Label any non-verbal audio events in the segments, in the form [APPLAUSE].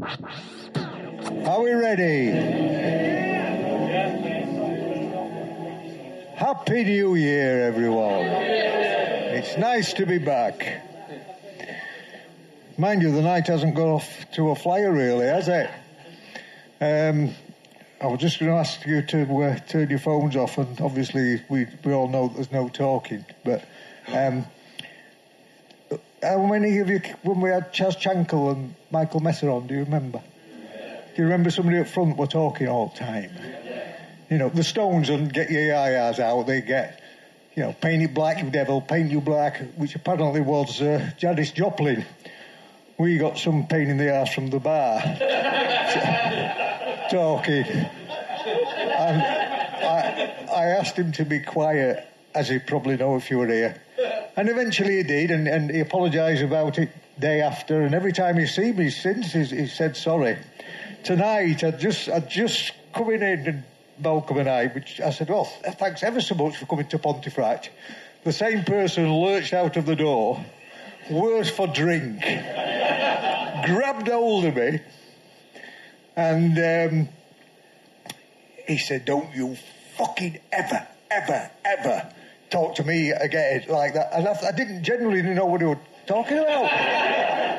Are we ready? Happy New Year, everyone. It's nice to be back. Mind you, the night hasn't got off to a flyer, really, has it? Um, I was just going to ask you to uh, turn your phones off, and obviously we we all know there's no talking. But um, how many of you, when we had Chaz Jankel and Michael Messer on, do you remember? Do you remember somebody up front were talking all the time? You know, the Stones and get your yayas out, they get, you know, paint it black, you devil, paint you black, which apparently was uh, Janis Joplin. We got some pain in the ass from the bar [LAUGHS] talking. And I, I asked him to be quiet, as he probably know if you were here. And eventually he did, and, and he apologised about it day after. And every time he's seen me since, he's, he said sorry. Tonight, I just, I just coming in and Malcolm and I, which I said, well, thanks ever so much for coming to Pontefract. The same person lurched out of the door, worse for drink, [LAUGHS] grabbed hold of me, and um, he said, don't you fucking ever, ever, ever talk to me again like that. And I, I didn't generally know what he was talking about.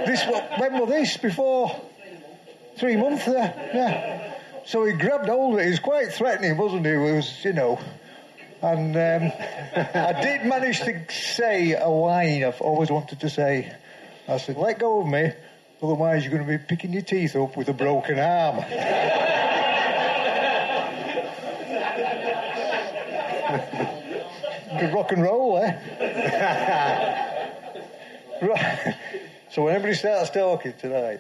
this, when was this? Before three months there? Yeah. So he grabbed hold of it. He was quite threatening, wasn't he? It was, you know. And um, I did manage to say a line I've always wanted to say. I said, let go of me, otherwise you're going to be picking your teeth up with a broken arm. [LAUGHS] Rock and roll, eh? [LAUGHS] right. So when everybody starts talking tonight.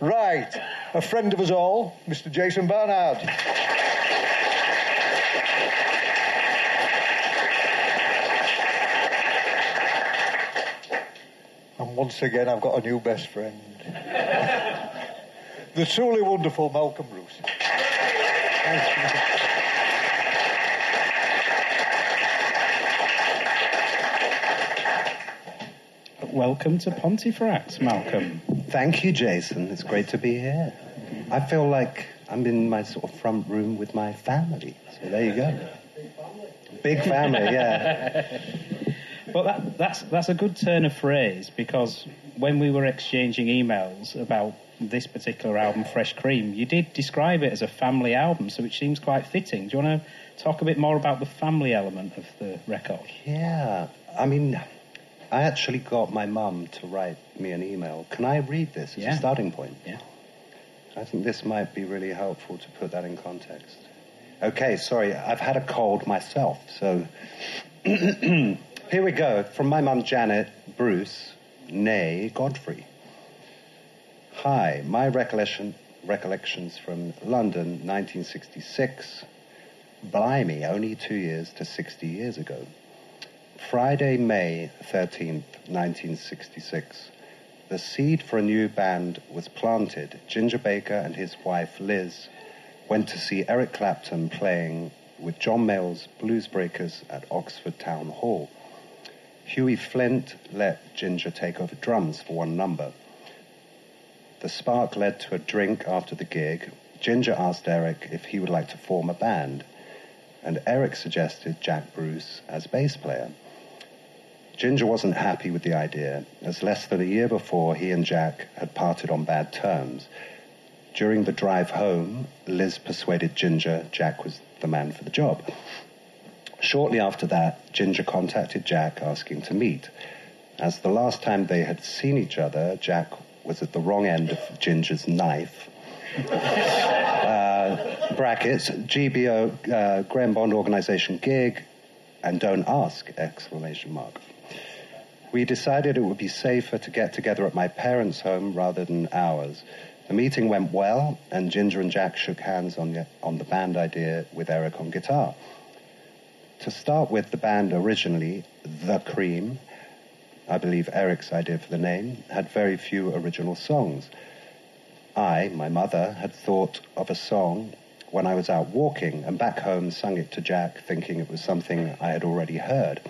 Right. A friend of us all, Mr. Jason Barnard. And once again, I've got a new best friend. [LAUGHS] the truly wonderful Malcolm Bruce. Welcome to Pontefract, Malcolm. Thank you, Jason. It's great to be here. I feel like I'm in my sort of front room with my family. So there you go. Big family, yeah. [LAUGHS] well, that, that's that's a good turn of phrase because when we were exchanging emails about this particular album, Fresh Cream, you did describe it as a family album, so it seems quite fitting. Do you want to talk a bit more about the family element of the record? Yeah, I mean, I actually got my mum to write me an email. Can I read this as yeah. a starting point? Yeah. I think this might be really helpful to put that in context. Okay, sorry, I've had a cold myself, so [CLEARS THROAT] here we go. From my mum Janet, Bruce, nay, Godfrey. Hi, my recollection, recollections from London, 1966. Blimey, only two years to 60 years ago. Friday, May 13th, 1966, the seed for a new band was planted. Ginger Baker and his wife Liz went to see Eric Clapton playing with John Mayall's Blues Breakers at Oxford Town Hall. Hughie Flint let Ginger take over drums for one number. The spark led to a drink after the gig. Ginger asked Eric if he would like to form a band, and Eric suggested Jack Bruce as bass player. Ginger wasn't happy with the idea, as less than a year before he and Jack had parted on bad terms. During the drive home, Liz persuaded Ginger Jack was the man for the job. Shortly after that, Ginger contacted Jack asking to meet. As the last time they had seen each other, Jack was at the wrong end of Ginger's knife. [LAUGHS] uh, brackets, GBO, uh, Graham Bond Organization gig, and don't ask, exclamation mark we decided it would be safer to get together at my parents' home rather than ours. The meeting went well, and Ginger and Jack shook hands on the, on the band idea with Eric on guitar. To start with, the band originally, The Cream, I believe Eric's idea for the name, had very few original songs. I, my mother, had thought of a song when I was out walking and back home sung it to Jack, thinking it was something I had already heard.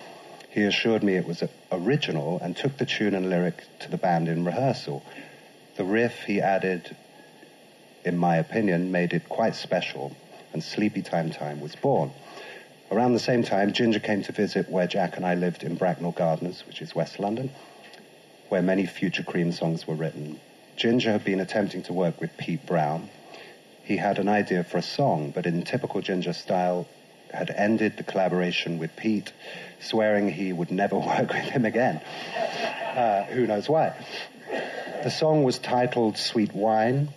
He assured me it was original and took the tune and lyric to the band in rehearsal. The riff he added, in my opinion, made it quite special, and Sleepy Time Time was born. Around the same time, Ginger came to visit where Jack and I lived in Bracknell Gardens, which is West London, where many future Cream songs were written. Ginger had been attempting to work with Pete Brown. He had an idea for a song, but in typical Ginger style, had ended the collaboration with Pete, swearing he would never [LAUGHS] work with him again. Uh, who knows why? The song was titled Sweet Wine,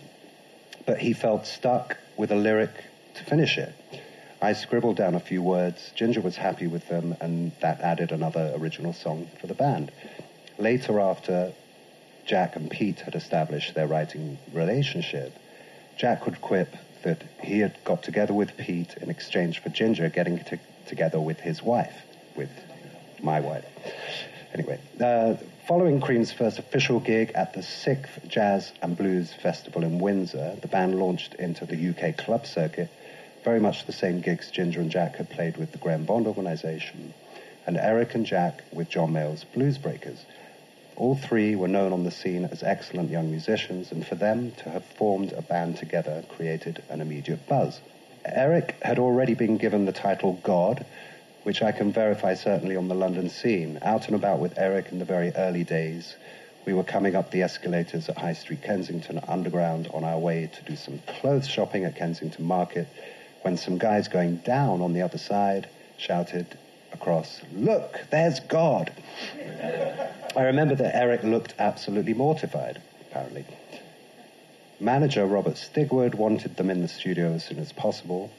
but he felt stuck with a lyric to finish it. I scribbled down a few words. Ginger was happy with them, and that added another original song for the band. Later, after Jack and Pete had established their writing relationship, Jack would quip that he had got together with Pete in exchange for Ginger getting to, together with his wife, with my wife. Anyway, uh, following Cream's first official gig at the 6th Jazz and Blues Festival in Windsor, the band launched into the UK club circuit, very much the same gigs Ginger and Jack had played with the Graham Bond organisation, and Eric and Jack with John Mayall's Blues Breakers. All three were known on the scene as excellent young musicians, and for them to have formed a band together created an immediate buzz. Eric had already been given the title God, which I can verify certainly on the London scene. Out and about with Eric in the very early days, we were coming up the escalators at High Street Kensington Underground on our way to do some clothes shopping at Kensington Market when some guys going down on the other side shouted across, Look, there's God. I remember that Eric looked absolutely mortified, apparently. Manager Robert Stigwood wanted them in the studio as soon as possible.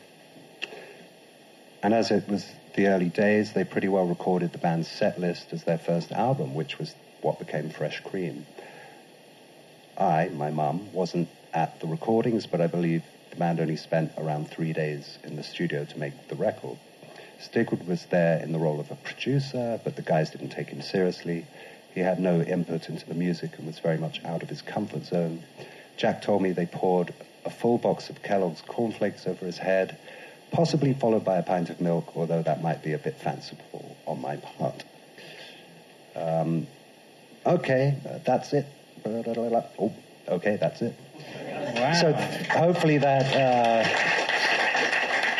And as it was the early days, they pretty well recorded the band's set list as their first album, which was what became Fresh Cream. I, my mum, wasn't at the recordings, but I believe the band only spent around three days in the studio to make the record. Stigwood was there in the role of a producer, but the guys didn't take him seriously. He had no input into the music and was very much out of his comfort zone. Jack told me they poured a full box of Kellogg's cornflakes over his head, possibly followed by a pint of milk, although that might be a bit fanciful on my part. Um, okay, uh, that's it. Oh, okay, that's it. Wow. So hopefully that. Uh,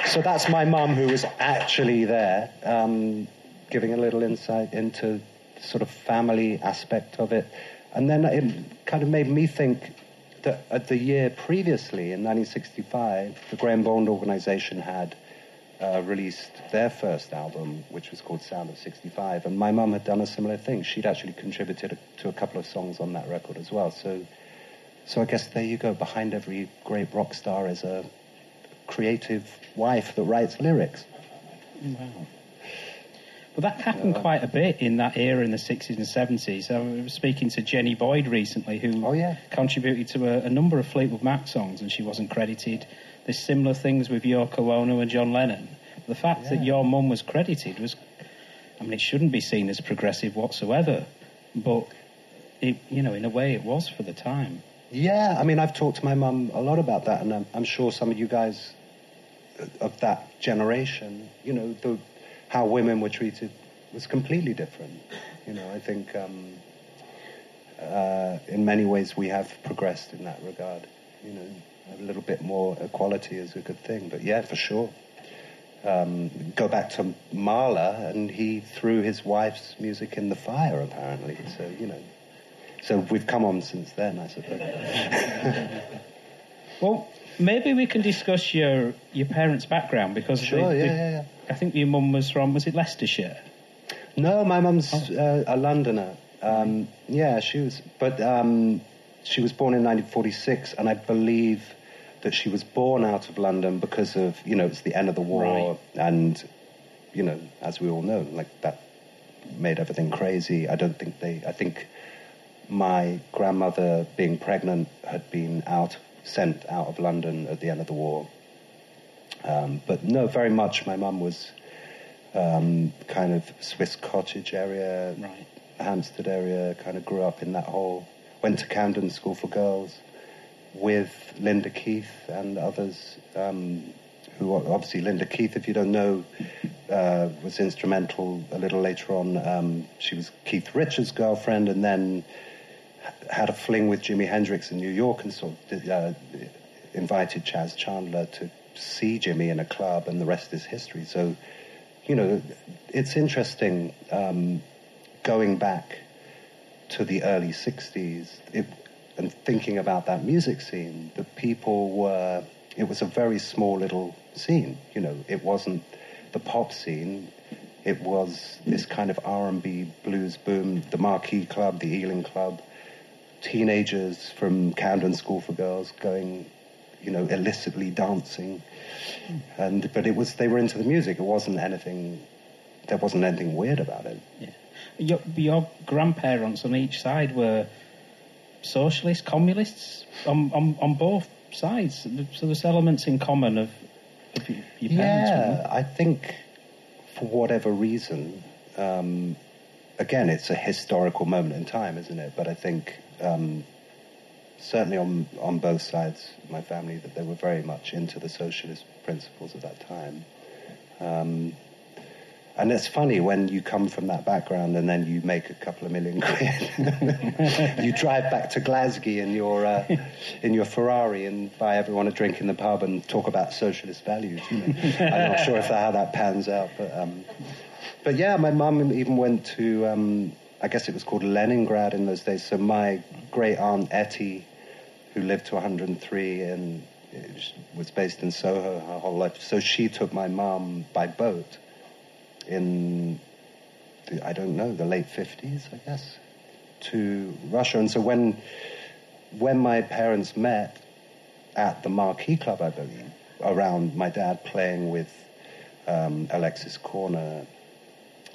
so that's my mum who was actually there, um, giving a little insight into sort of family aspect of it. And then it kind of made me think that at the year previously, in 1965, the Graham Bond organization had uh, released their first album, which was called Sound of 65. And my mum had done a similar thing. She'd actually contributed to a couple of songs on that record as well. So, so I guess there you go. Behind every great rock star is a creative wife that writes lyrics. Wow. Well, that happened quite a bit in that era in the 60s and 70s. I was speaking to Jenny Boyd recently, who Oh, yeah. contributed to a, a number of Fleetwood Mac songs, and she wasn't credited. There's similar things with Yoko Ono and John Lennon. The fact that your mum was credited was, I mean, it shouldn't be seen as progressive whatsoever, but it, you know, in a way, it was for the time. Yeah, I mean, I've talked to my mum a lot about that, and I'm, I'm sure some of you guys of that generation, you know, the, how women were treated was completely different. You know, I think um, uh, in many ways we have progressed in that regard. You know, a little bit more equality is a good thing, but yeah, for sure. Um, go back to Mahler, and he threw his wife's music in the fire, apparently. So, you know. So we've come on since then, I suppose. [LAUGHS] Well, maybe we can discuss your your parents' background because Sure, they- yeah, they- yeah, yeah. I think your mum was from was it Leicestershire? No, my mum's uh, a Londoner. Um, yeah, she was, but um, she was born in 1946, and I believe that she was born out of London because of you know it's the end of the war, Right. and you know as we all know, like that made everything crazy. I don't think they. I think my grandmother, being pregnant, had been out sent out of London at the end of the war. Um, but no, very much. My mum was um, kind of Swiss cottage area, Right. Hampstead area. Kind of grew up in that whole. Went to Camden School for Girls with Linda Keith and others. Um, who obviously Linda Keith, if you don't know, uh, was instrumental a little later on. Um, she was Keith Richards' girlfriend, and then had a fling with Jimi Hendrix in New York and sort of uh, invited Chas Chandler to see Jimi in a club, and the rest is history. So, you know, it's interesting um, going back to the early 60s it, and thinking about that music scene. The people were, it was a very small little scene. You know, it wasn't the pop scene. It was this kind of R&B blues boom, the Marquee Club, the Ealing Club, teenagers from Camden School for Girls going, you know, illicitly dancing, and but it was they were into the music. It wasn't anything. There wasn't anything weird about it. Yeah. Your, your grandparents on each side were socialists, communists on, on, on both sides. So there's elements in common of, of your parents. Yeah, I think for whatever reason, um, again, it's a historical moment in time, isn't it? But I think um, certainly on on both sides my family that they were very much into the socialist principles at that time. Um, and it's funny when you come from that background and then you make a couple of million quid. [LAUGHS] you drive back to Glasgow in your uh, in your Ferrari and buy everyone a drink in the pub and talk about socialist values. You know? I'm not sure if that, how that pans out, but um, but yeah, my mum even went to um, I guess it was called Leningrad in those days. So my great aunt Etty, who lived to 103 and was based in Soho her whole life, so she took my mum by boat in, the, I don't know, the late 50s, I guess, to Russia. And so when, when my parents met at the Marquee Club, I believe, around my dad playing with um, Alexis Korner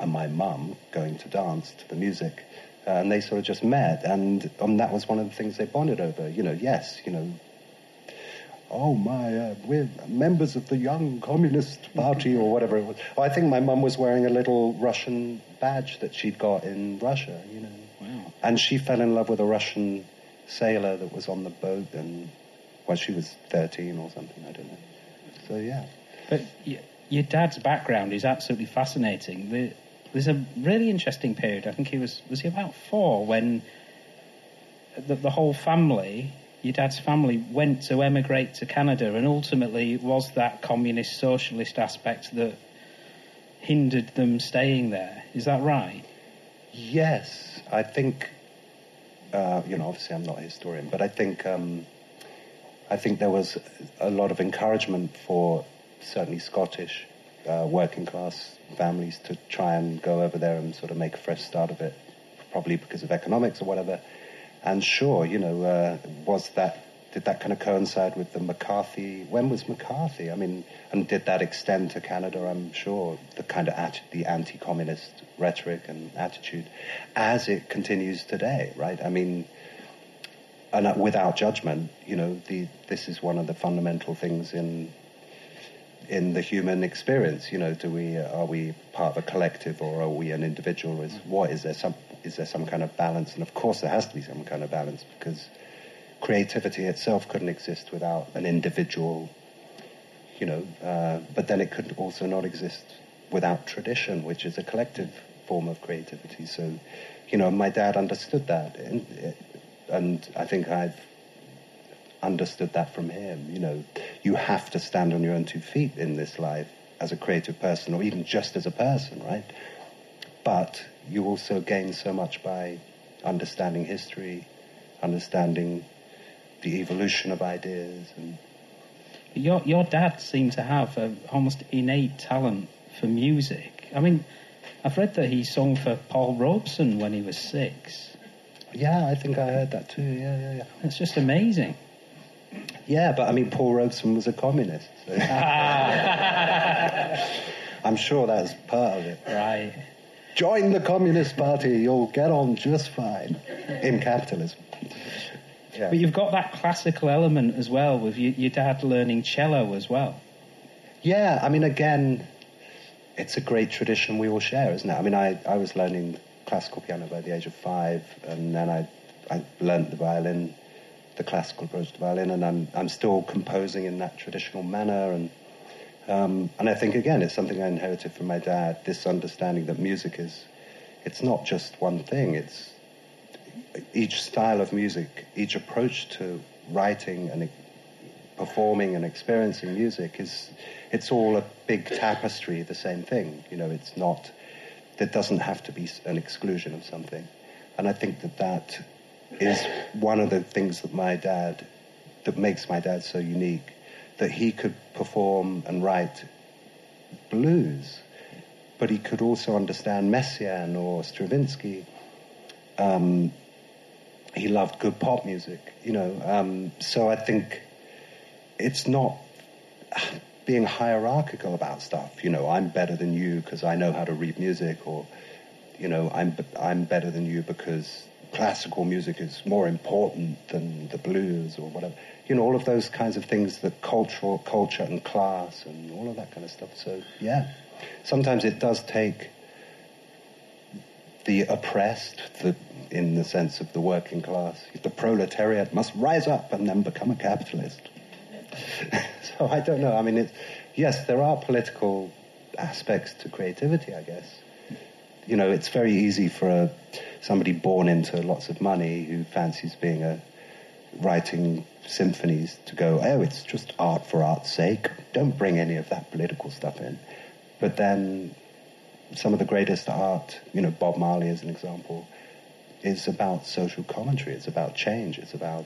and my mum going to dance to the music. Uh, and they sort of just met, and um, that was one of the things they bonded over. You know, yes, you know, oh my, uh, we're members of the Young Communist Party or whatever it was. Oh, I think my mum was wearing a little Russian badge that she'd got in Russia, you know. Wow. And she fell in love with a Russian sailor that was on the boat, and well, she was 13 or something, I don't know. So, yeah. But your dad's background is absolutely fascinating. There's a really interesting period. I think he was was he about four when the, the whole family your dad's family went to emigrate to Canada, and ultimately it was that communist socialist aspect that hindered them staying there. Is that right? Yes, I think. Uh, you know, obviously, I'm not a historian, but I think um, I think there was a lot of encouragement for certainly Scottish uh, working class families to try and go over there and sort of make a fresh start of it, probably because of economics or whatever. And sure, you know, uh, was that did that kind of coincide with the McCarthy? When was McCarthy? I mean, and did that extend to Canada? I'm sure the kind of the anti-communist rhetoric and attitude, as it continues today, right? I mean, and uh, without judgment, you know, the, this is one of the fundamental things in in the human experience. You know, do we are we part of a collective or are we an individual? Is what is there some is there some kind of balance? And of course, there has to be some kind of balance because creativity itself couldn't exist without an individual. You know, uh, but then it could also not exist without tradition, which is a collective form of creativity. So, you know, my dad understood that, and, and I think I've understood that from him. You know, you have to stand on your own two feet in this life as a creative person, or even just as a person, right? But you also gain so much by understanding history, understanding the evolution of ideas, and your your dad seemed to have a almost innate talent for music. I mean, I've read that he sung for Paul Robeson when he was six. Yeah, I think I heard that too. Yeah, yeah, yeah. It's just amazing. Yeah, but I mean, Paul Robeson was a communist. So. Ah. [LAUGHS] I'm sure that's part of it. Right. Join the Communist Party, you'll get on just fine in capitalism. Yeah. But you've got that classical element as well, with your, your dad learning cello as well. Yeah, I mean, again, it's a great tradition we all share, isn't it? I mean, I, I was learning classical piano by the age of five, and then I, I learned the violin the classical approach to violin, and I'm I'm still composing in that traditional manner, and um, and I think again it's something I inherited from my dad. This understanding that music is, it's not just one thing. It's each style of music, each approach to writing and performing and experiencing music is it's all a big tapestry, the same thing. You know, it's not there doesn't have to be an exclusion of something, and I think that that is one of the things that my dad that makes my dad so unique that he could perform and write blues, but he could also understand Messiaen or Stravinsky. Um, he loved good pop music, you know. Um, so I think it's not [SIGHS] being hierarchical about stuff. You know, I'm better than you because I know how to read music, or you know, I'm I'm better than you because classical music is more important than the blues or whatever. You know, all of those kinds of things, the cultural culture and class and all of that kind of stuff. So yeah, sometimes it does take the oppressed, the, in the sense of the working class, the proletariat must rise up and then become a capitalist. [LAUGHS] so I don't know. I mean, yes, there are political aspects to creativity, I guess. You know, it's very easy for a, somebody born into lots of money who fancies being a writing symphonies to go, oh, it's just art for art's sake. Don't bring any of that political stuff in. But then some of the greatest art, you know, Bob Marley as an example, is about social commentary. It's about change. It's about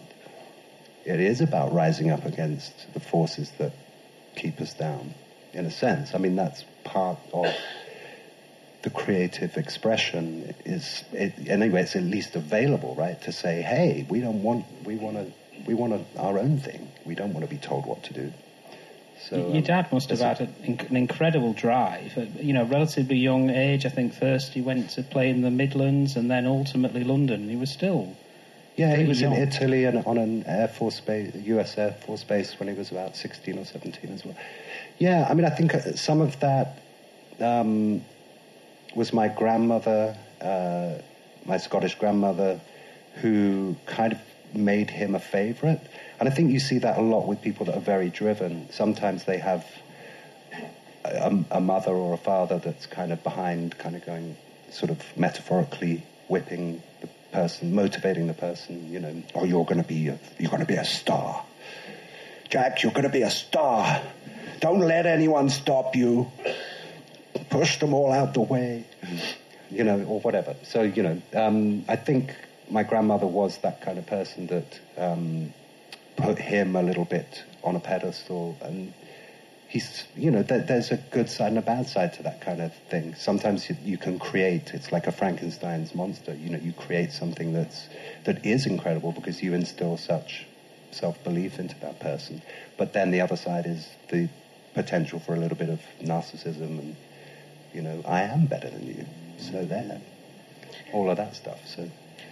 it is about rising up against the forces that keep us down, in a sense. I mean, that's part of the creative expression. Is it, anyway? It's at least available, right? To say, hey, we don't want, we want to, we want a, our own thing. We don't want to be told what to do. So, Your um, dad must have had an, an incredible drive. At, you know, relatively young age. I think first he went to play in the Midlands, and then ultimately London. He was still yeah, he was in Italy and on an Air Force base, U.S. Air Force base when he was about 16 or 17 as well. Yeah, I mean, I think uh, some of that um, was my grandmother, uh, my Scottish grandmother, who kind of made him a favorite. And I think you see that a lot with people that are very driven. Sometimes they have a, a mother or a father that's kind of behind, kind of going, sort of metaphorically whipping the person, motivating the person, you know, oh, you're going to be a, you're going to be a star. Jack, you're going to be a star. Don't let anyone stop you. Push them all out the way, you know, or whatever. So, you know, um, I think my grandmother was that kind of person that um, put him a little bit on a pedestal and he's, you know, there, there's a good side and a bad side to that kind of thing. Sometimes you, you, can create, it's like a Frankenstein's monster. You know, you create something that's that is incredible because you instill such self-belief into that person. But then the other side is the potential for a little bit of narcissism and, you know, I am better than you. So there, all of that stuff. So.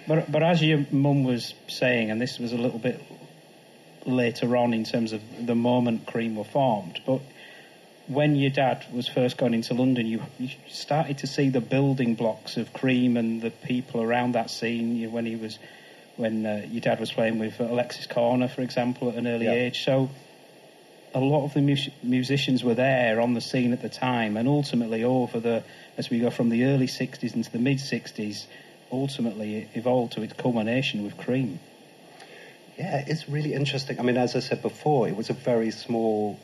But, but as your mum was saying, and this was a little bit later on in terms of the moment Cream were formed, but when your dad was first going into London, you, you started to see the building blocks of Cream and the people around that scene. You, when he was, when uh, your dad was playing with Alexis Korner, for example, at an early yep. age. So a lot of the mu- musicians were there on the scene at the time, and ultimately over the as we go from the early '60s into the mid '60s, ultimately it evolved to its culmination with Cream. Yeah, it's really interesting. I mean, as I said before, it was a very small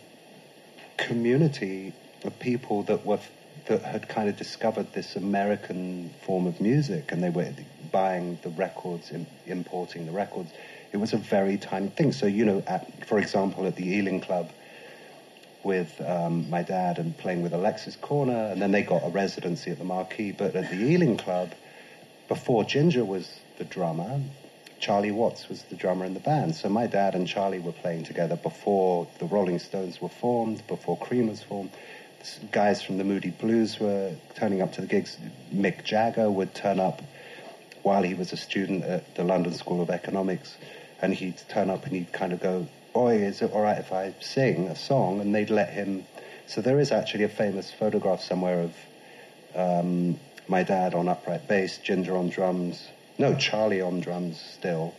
community of people that were that had kind of discovered this American form of music, and they were buying the records, importing the records. It was a very tiny thing. So, you know, at, for example, at the Ealing Club with um, my dad and playing with Alexis Korner, and then they got a residency at the Marquee. But at the Ealing Club, before Ginger was the drummer, Charlie Watts was the drummer in the band. So my dad and Charlie were playing together before the Rolling Stones were formed, before Cream was formed. Guys from the Moody Blues were turning up to the gigs. Mick Jagger would turn up while he was a student at the London School of Economics, and he'd turn up and he'd kind of go, "Oi, is it all right if I sing a song?" And they'd let him. So there is actually a famous photograph somewhere of um, my dad on upright bass, Ginger on drums, no, Charlie on drums still,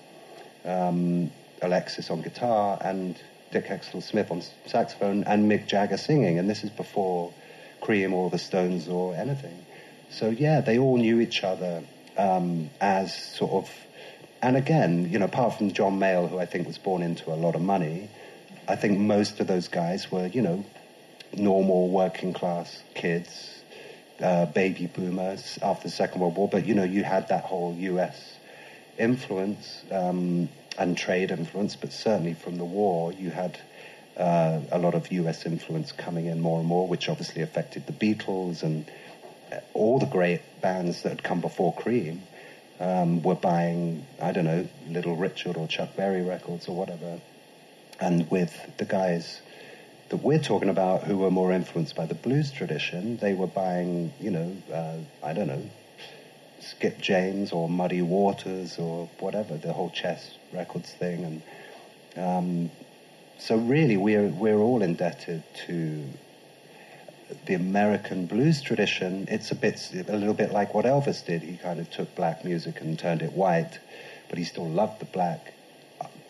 um, Alexis on guitar, and Dick Heckstall-Smith on saxophone, and Mick Jagger singing. And this is before Cream or the Stones or anything. So yeah, they all knew each other um, as sort of and again, you know, apart from John Mayall, who I think was born into a lot of money, I think most of those guys were, you know, normal working class kids, uh, baby boomers after the Second World War. But you know, you had that whole U.S. influence um, and trade influence, but certainly from the war, you had uh, a lot of U.S. influence coming in more and more, which obviously affected the Beatles and all the great bands that had come before Cream. Um, were buying, I don't know, Little Richard or Chuck Berry records or whatever. And with the guys that we're talking about who were more influenced by the blues tradition, they were buying, you know, uh, I don't know, Skip James or Muddy Waters or whatever, the whole chess records thing. And um, so really we're, we're all indebted to the American blues tradition. It's a bit, a little bit like what Elvis did. He kind of took black music and turned it white, but he still loved the black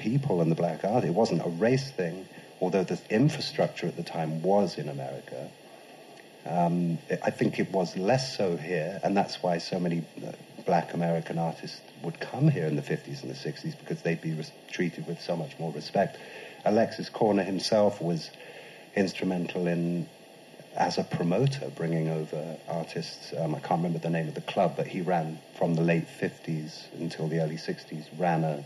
people and the black art. It wasn't a race thing, although the infrastructure at the time was in America. Um, I think it was less so here, and that's why so many uh, black American artists would come here in the 50s and the 60s because they'd be res- treated with so much more respect. Alexis Korner himself was instrumental in, as a promoter, bringing over artists. Um, I can't remember the name of the club, but he ran from the late 50s until the early 60s, ran a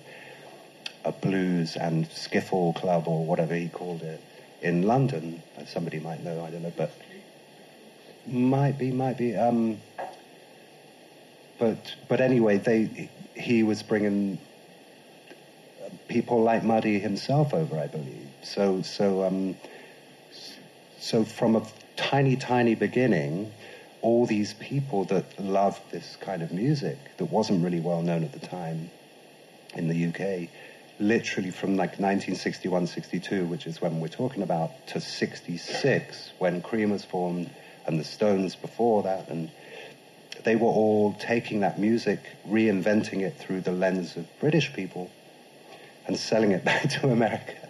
a blues and skiffle club or whatever he called it in London. Somebody might know, I don't know, but might be, might be. Um, but but anyway, they he was bringing people like Muddy himself over, I believe. So so um, so from a tiny tiny beginning, all these people that loved this kind of music that wasn't really well known at the time in the UK literally from like 1961, 62, which is when we're talking about, to 66, when Cream was formed, and the Stones before that, and they were all taking that music, reinventing it through the lens of British people, and selling it [LAUGHS] back to America.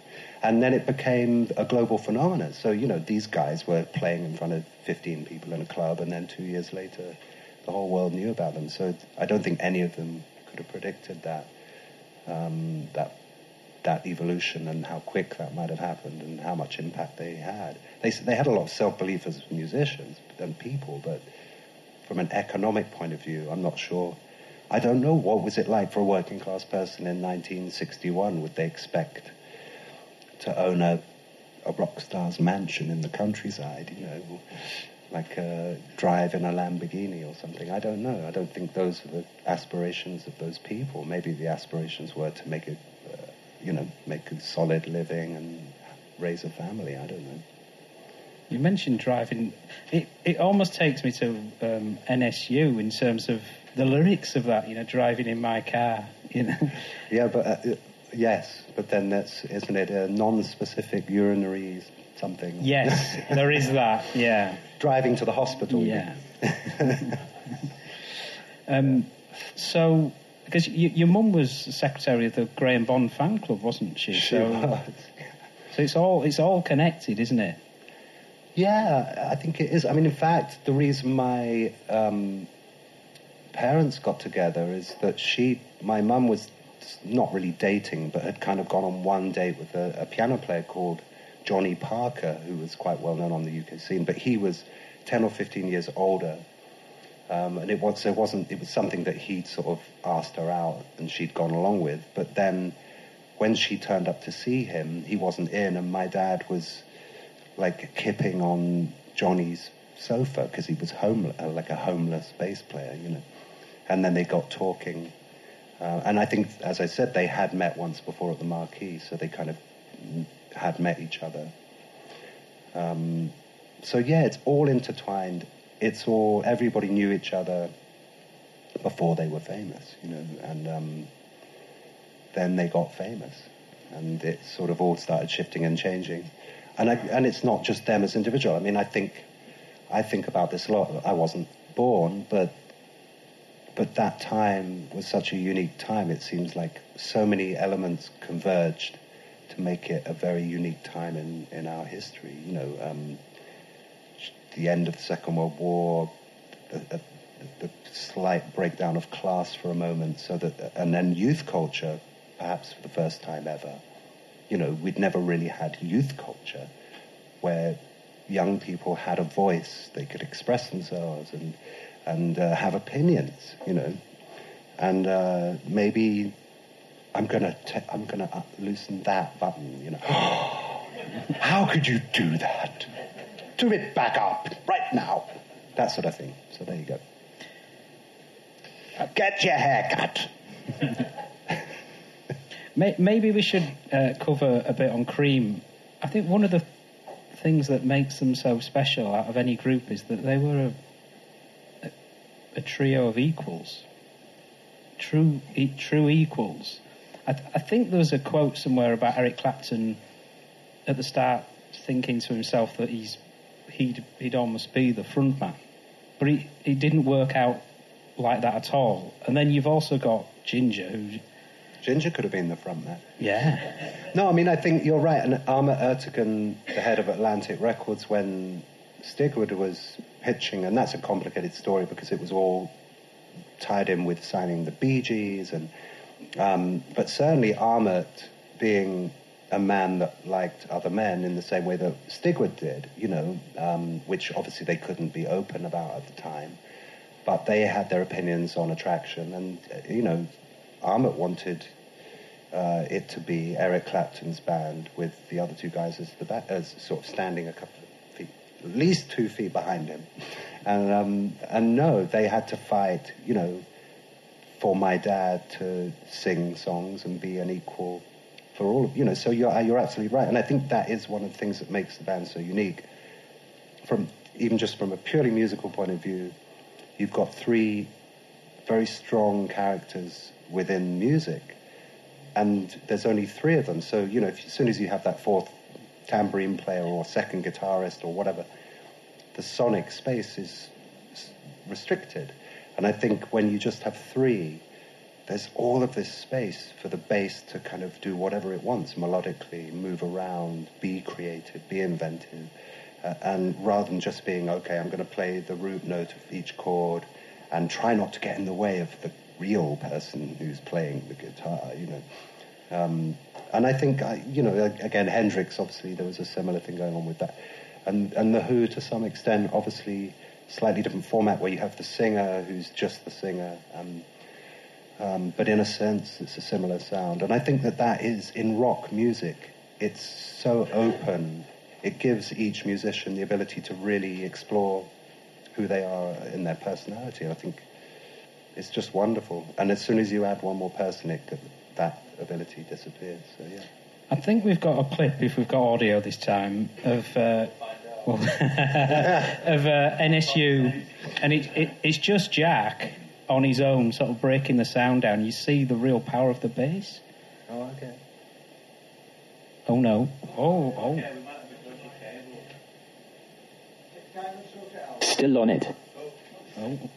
And then it became a global phenomenon. So, you know, these guys were playing in front of 15 people in a club, and then two years later, the whole world knew about them. So I don't think any of them could have predicted that um, that that evolution and how quick that might have happened and how much impact they had. They they had a lot of self belief as musicians and people, but from an economic point of view, I'm not sure. I don't know what was it like for a working class person in 1961. Would they expect to own a a rock star's mansion in the countryside? You know like uh, drive in a Lamborghini or something. I don't know. I don't think those are the aspirations of those people. Maybe the aspirations were to make a, uh, you know, make a solid living and raise a family. I don't know. You mentioned driving. It it almost takes me to um, NSU in terms of the lyrics of that. You know, driving in my car. You know. [LAUGHS] Yeah, but uh, yes, but then that's isn't it a non-specific urinary something? Yes, [LAUGHS] there is that. Yeah driving to the hospital. Yeah. [LAUGHS] um, so, because you, your mum was secretary of the Graham Bond fan club, wasn't she? She so, was. So it's all it's all connected, isn't it? Yeah, I think it is. I mean, in fact, the reason my um, parents got together is that she, my mum, was not really dating, but had kind of gone on one date with a, a piano player called Johnny Parker, who was quite well known on the UK scene, but he was 10 or 15 years older. Um, and it was, it wasn't, it was something that he'd sort of asked her out and she'd gone along with. But then when she turned up to see him, he wasn't in, and my dad was like kipping on Johnny's sofa because he was homeless, uh, like a homeless bass player, you know. And then they got talking. Uh, and I think, as I said, they had met once before at the Marquee, so they kind of had met each other. Um, so yeah, it's all intertwined. It's all everybody knew each other before they were famous, you know, and um, then they got famous, and it sort of all started shifting and changing. And I, and it's not just them as individual. I mean, I think I think about this a lot. I wasn't born, but but that time was such a unique time. It seems like so many elements converged to make it a very unique time in, in our history. You know, um, the end of the Second World War, the, the, the slight breakdown of class for a moment, so that, and then youth culture, perhaps for the first time ever. You know, we'd never really had youth culture where young people had a voice, they could express themselves and and uh, have opinions, you know. And uh, maybe I'm gonna I'm gonna loosen that button, you know. [GASPS] How could you do that? Do it back up right now. That sort of thing. So there you go. Get your hair cut. [LAUGHS] Maybe we should uh, cover a bit on Cream. I think one of the things that makes them so special out of any group is that they were a, a trio of equals, true e- true equals. I, th- I think there was a quote somewhere about Eric Clapton at the start thinking to himself that he's he'd he'd almost be the front man, but he it didn't work out like that at all. And then you've also got Ginger who. Ginger could have been the front man. Yeah. No, I mean, I think you're right. And Ahmet Ertegun, the head of Atlantic Records, when Stigwood was pitching, and that's a complicated story because it was all tied in with signing the Bee Gees, and um, but certainly Ahmet being a man that liked other men in the same way that Stigwood did, you know, um, which obviously they couldn't be open about at the time, but they had their opinions on attraction, and uh, you know, Ahmet wanted uh, it to be Eric Clapton's band with the other two guys as the ba- as sort of standing a couple at least two feet behind him, and um, and no, they had to fight, you know, for my dad to sing songs and be an equal for all of you know. So you're you're absolutely right, and I think that is one of the things that makes the band so unique. From even just from a purely musical point of view, you've got three very strong characters within music, and there's only three of them. So you know, if, as soon as you have that fourth tambourine player or second guitarist or whatever, the sonic space is restricted. And I think when you just have three, there's all of this space for the bass to kind of do whatever it wants melodically, move around, be creative, be inventive. Uh, and rather than just being, okay, I'm going to play the root note of each chord and try not to get in the way of the real person who's playing the guitar, you know. Um, and I think, I, you know, again, Hendrix, obviously, there was a similar thing going on with that. And, and The Who, to some extent, obviously, slightly different format where you have the singer who's just the singer. Um, um, but in a sense, it's a similar sound. And I think that that is in rock music. It's so open. It gives each musician the ability to really explore who they are in their personality. I think it's just wonderful. And as soon as you add one more person, it, that ability disappears. So yeah. I think we've got a clip, if we've got audio this time, of uh, well, [LAUGHS] of uh, NSU, and it, it, it's just Jack on his own, sort of breaking the sound down. You see the real power of the bass. Oh, okay. Oh no! Oh, oh. Still on it.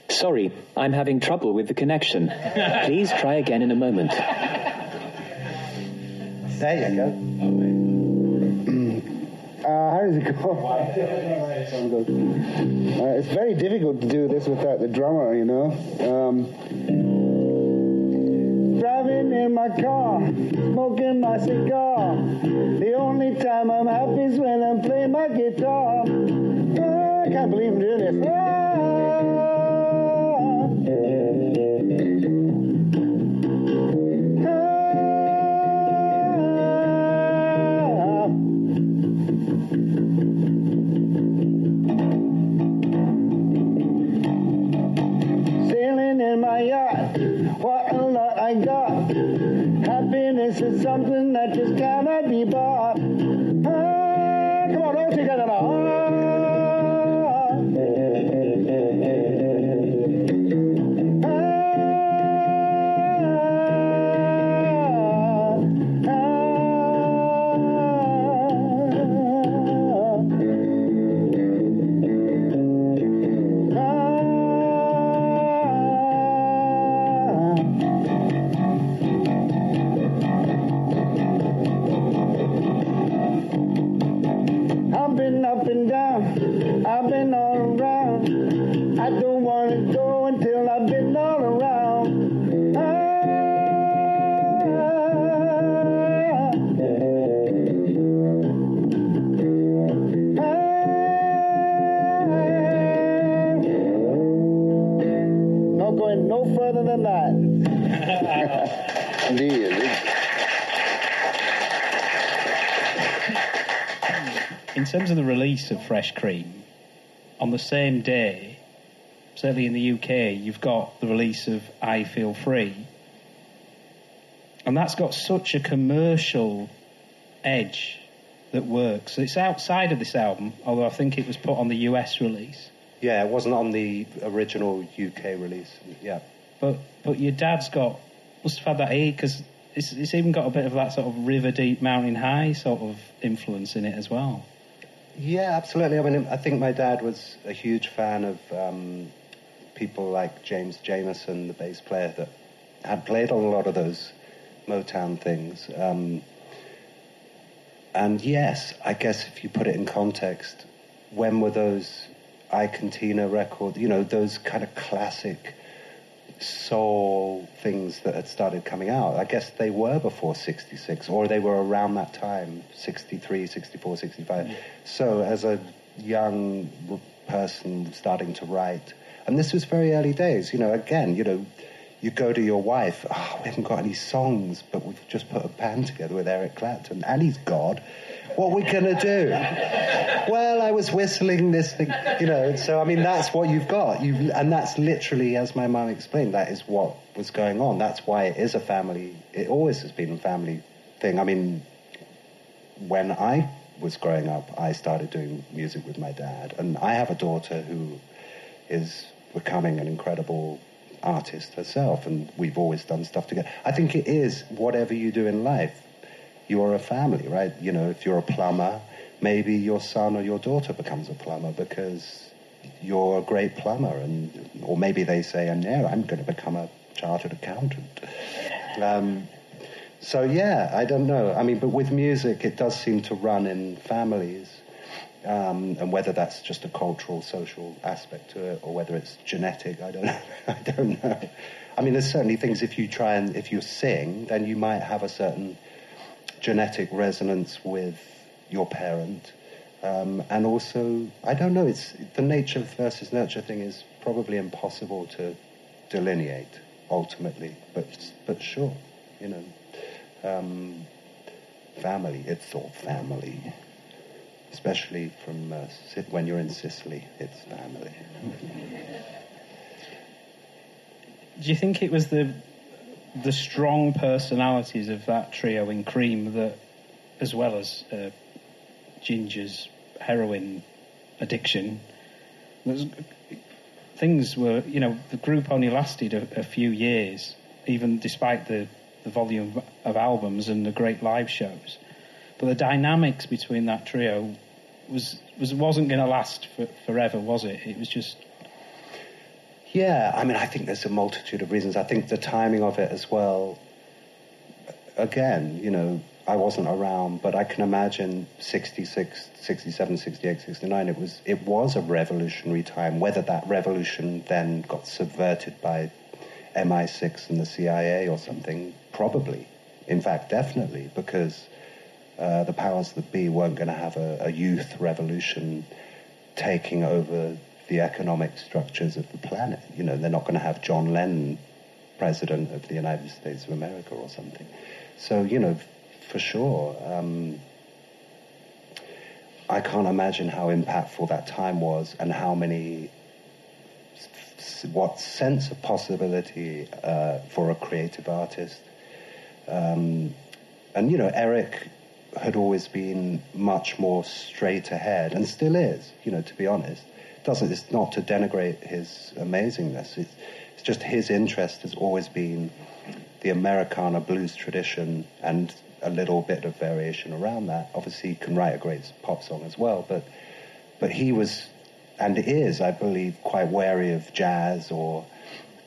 Sorry, I'm having trouble with the connection. Please try again in a moment. There you go. Uh, how does it go? Uh, it's very difficult to do this without the drummer, you know. Um, driving in my car, smoking my cigar. The only time I'm happy is when I'm playing my guitar. Oh, I can't believe I'm doing this. Happiness is something that just cannot be bought. Ah, come on, all together now. Really? In terms of the release of Fresh Cream, on the same day, certainly in the UK, you've got the release of I Feel Free. And that's got such a commercial edge that works. It's outside of this album, although I think it was put on the US release. Yeah, it wasn't on the original UK release. Yeah. But but your dad's got must have had that E because it's, it's even got a bit of that sort of river deep, mountain high sort of influence in it as well. Yeah, absolutely. I mean, I think my dad was a huge fan of um, people like James Jamerson, the bass player, that had played on a lot of those Motown things. Um, and yes, I guess if you put it in context, when were those Ike Tina records, you know, those kind of classic soul things that had started coming out. I guess they were before 66, or they were around that time, 63, 64, 65. Mm. So as a young person starting to write, and this was very early days, you know, again, you know, you go to your wife, oh, we haven't got any songs, but we've just put a band together with Eric Clapton, and he's God. What are we going to do? well, I was whistling this thing, you know. So, I mean, that's what you've got. You've, and that's literally, as my mum explained, that is what was going on. That's why it is a family, it always has been a family thing. I mean, when I was growing up, I started doing music with my dad. And I have a daughter who is becoming an incredible artist herself, and we've always done stuff together. I think it is whatever you do in life you're a family, right? You know, if you're a plumber, maybe your son or your daughter becomes a plumber because you're a great plumber, and or maybe they say, "And no, I'm going to become a chartered accountant." Um, so yeah, I don't know. I mean, but with music, it does seem to run in families, um, and whether that's just a cultural, social aspect to it, or whether it's genetic, I don't [LAUGHS] know. I don't know. I mean, there's certainly things. If you try and if you sing, then you might have a certain genetic resonance with your parent. Um, and also, I don't know, it's the nature versus nurture thing is probably impossible to delineate ultimately, but, but sure, you know. Um, family, it's all family. Especially from uh, when you're in Sicily, it's family. Do you think it was the the strong personalities of that trio in Cream that, as well as uh, Ginger's heroin addiction, things were, you know, the group only lasted a, a few years, even despite the, the volume of albums and the great live shows. But the dynamics between that trio was, was wasn't going to last for, forever, was it? It was just yeah, I mean, I think there's a multitude of reasons. I think the timing of it as well. Again, you know, I wasn't around, but I can imagine 66, 67, 68, 69. It was it was a revolutionary time. Whether that revolution then got subverted by MI6 and the CIA or something, probably. In fact, definitely, because uh, the powers that be weren't going to have a, a youth revolution taking over the economic structures of the planet. You know, they're not going to have John Lennon president of the United States of America or something. So, you know, for sure, um, I can't imagine how impactful that time was and how many, what sense of possibility uh, for a creative artist. Um, and, you know, Eric had always been much more straight ahead and still is, you know, to be honest doesn't. It's not to denigrate his amazingness. It's, it's just his interest has always been the Americana blues tradition and a little bit of variation around that. Obviously, he can write a great pop song as well, but but he was and is, I believe, quite wary of jazz or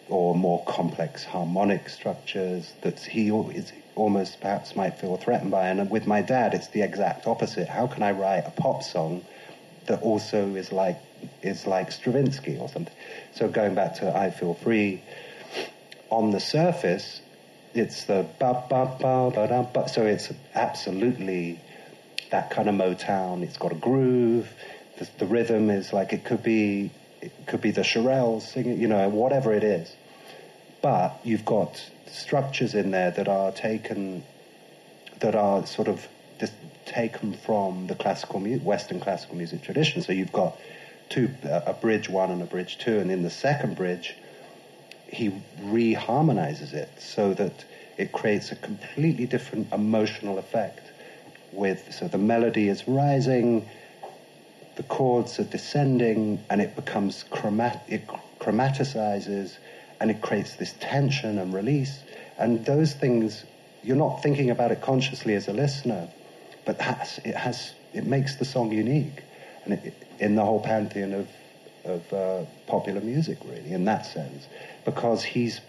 or more complex harmonic structures that he is almost perhaps might feel threatened by. And with my dad, it's the exact opposite. How can I write a pop song that also is like is like Stravinsky or something. So going back to I Feel Free, on the surface, it's the ba ba ba ba da ba. So it's absolutely that kind of Motown. It's got a groove. The, the rhythm is like it could be it could be the Shirelles singing, you know, whatever it is. but you've got structures in there that are taken, that are sort of dis- taken from the classical mu- Western classical music tradition. So you've got two, a bridge one and a bridge two, and in the second bridge, he reharmonizes it so that it creates a completely different emotional effect. With so the melody is rising, the chords are descending, and it becomes chromat- it chromaticizes, and it creates this tension and release. And those things, you're not thinking about it consciously as a listener, but it has it makes the song unique, in the whole pantheon of of uh, popular music, really, in that sense, because he's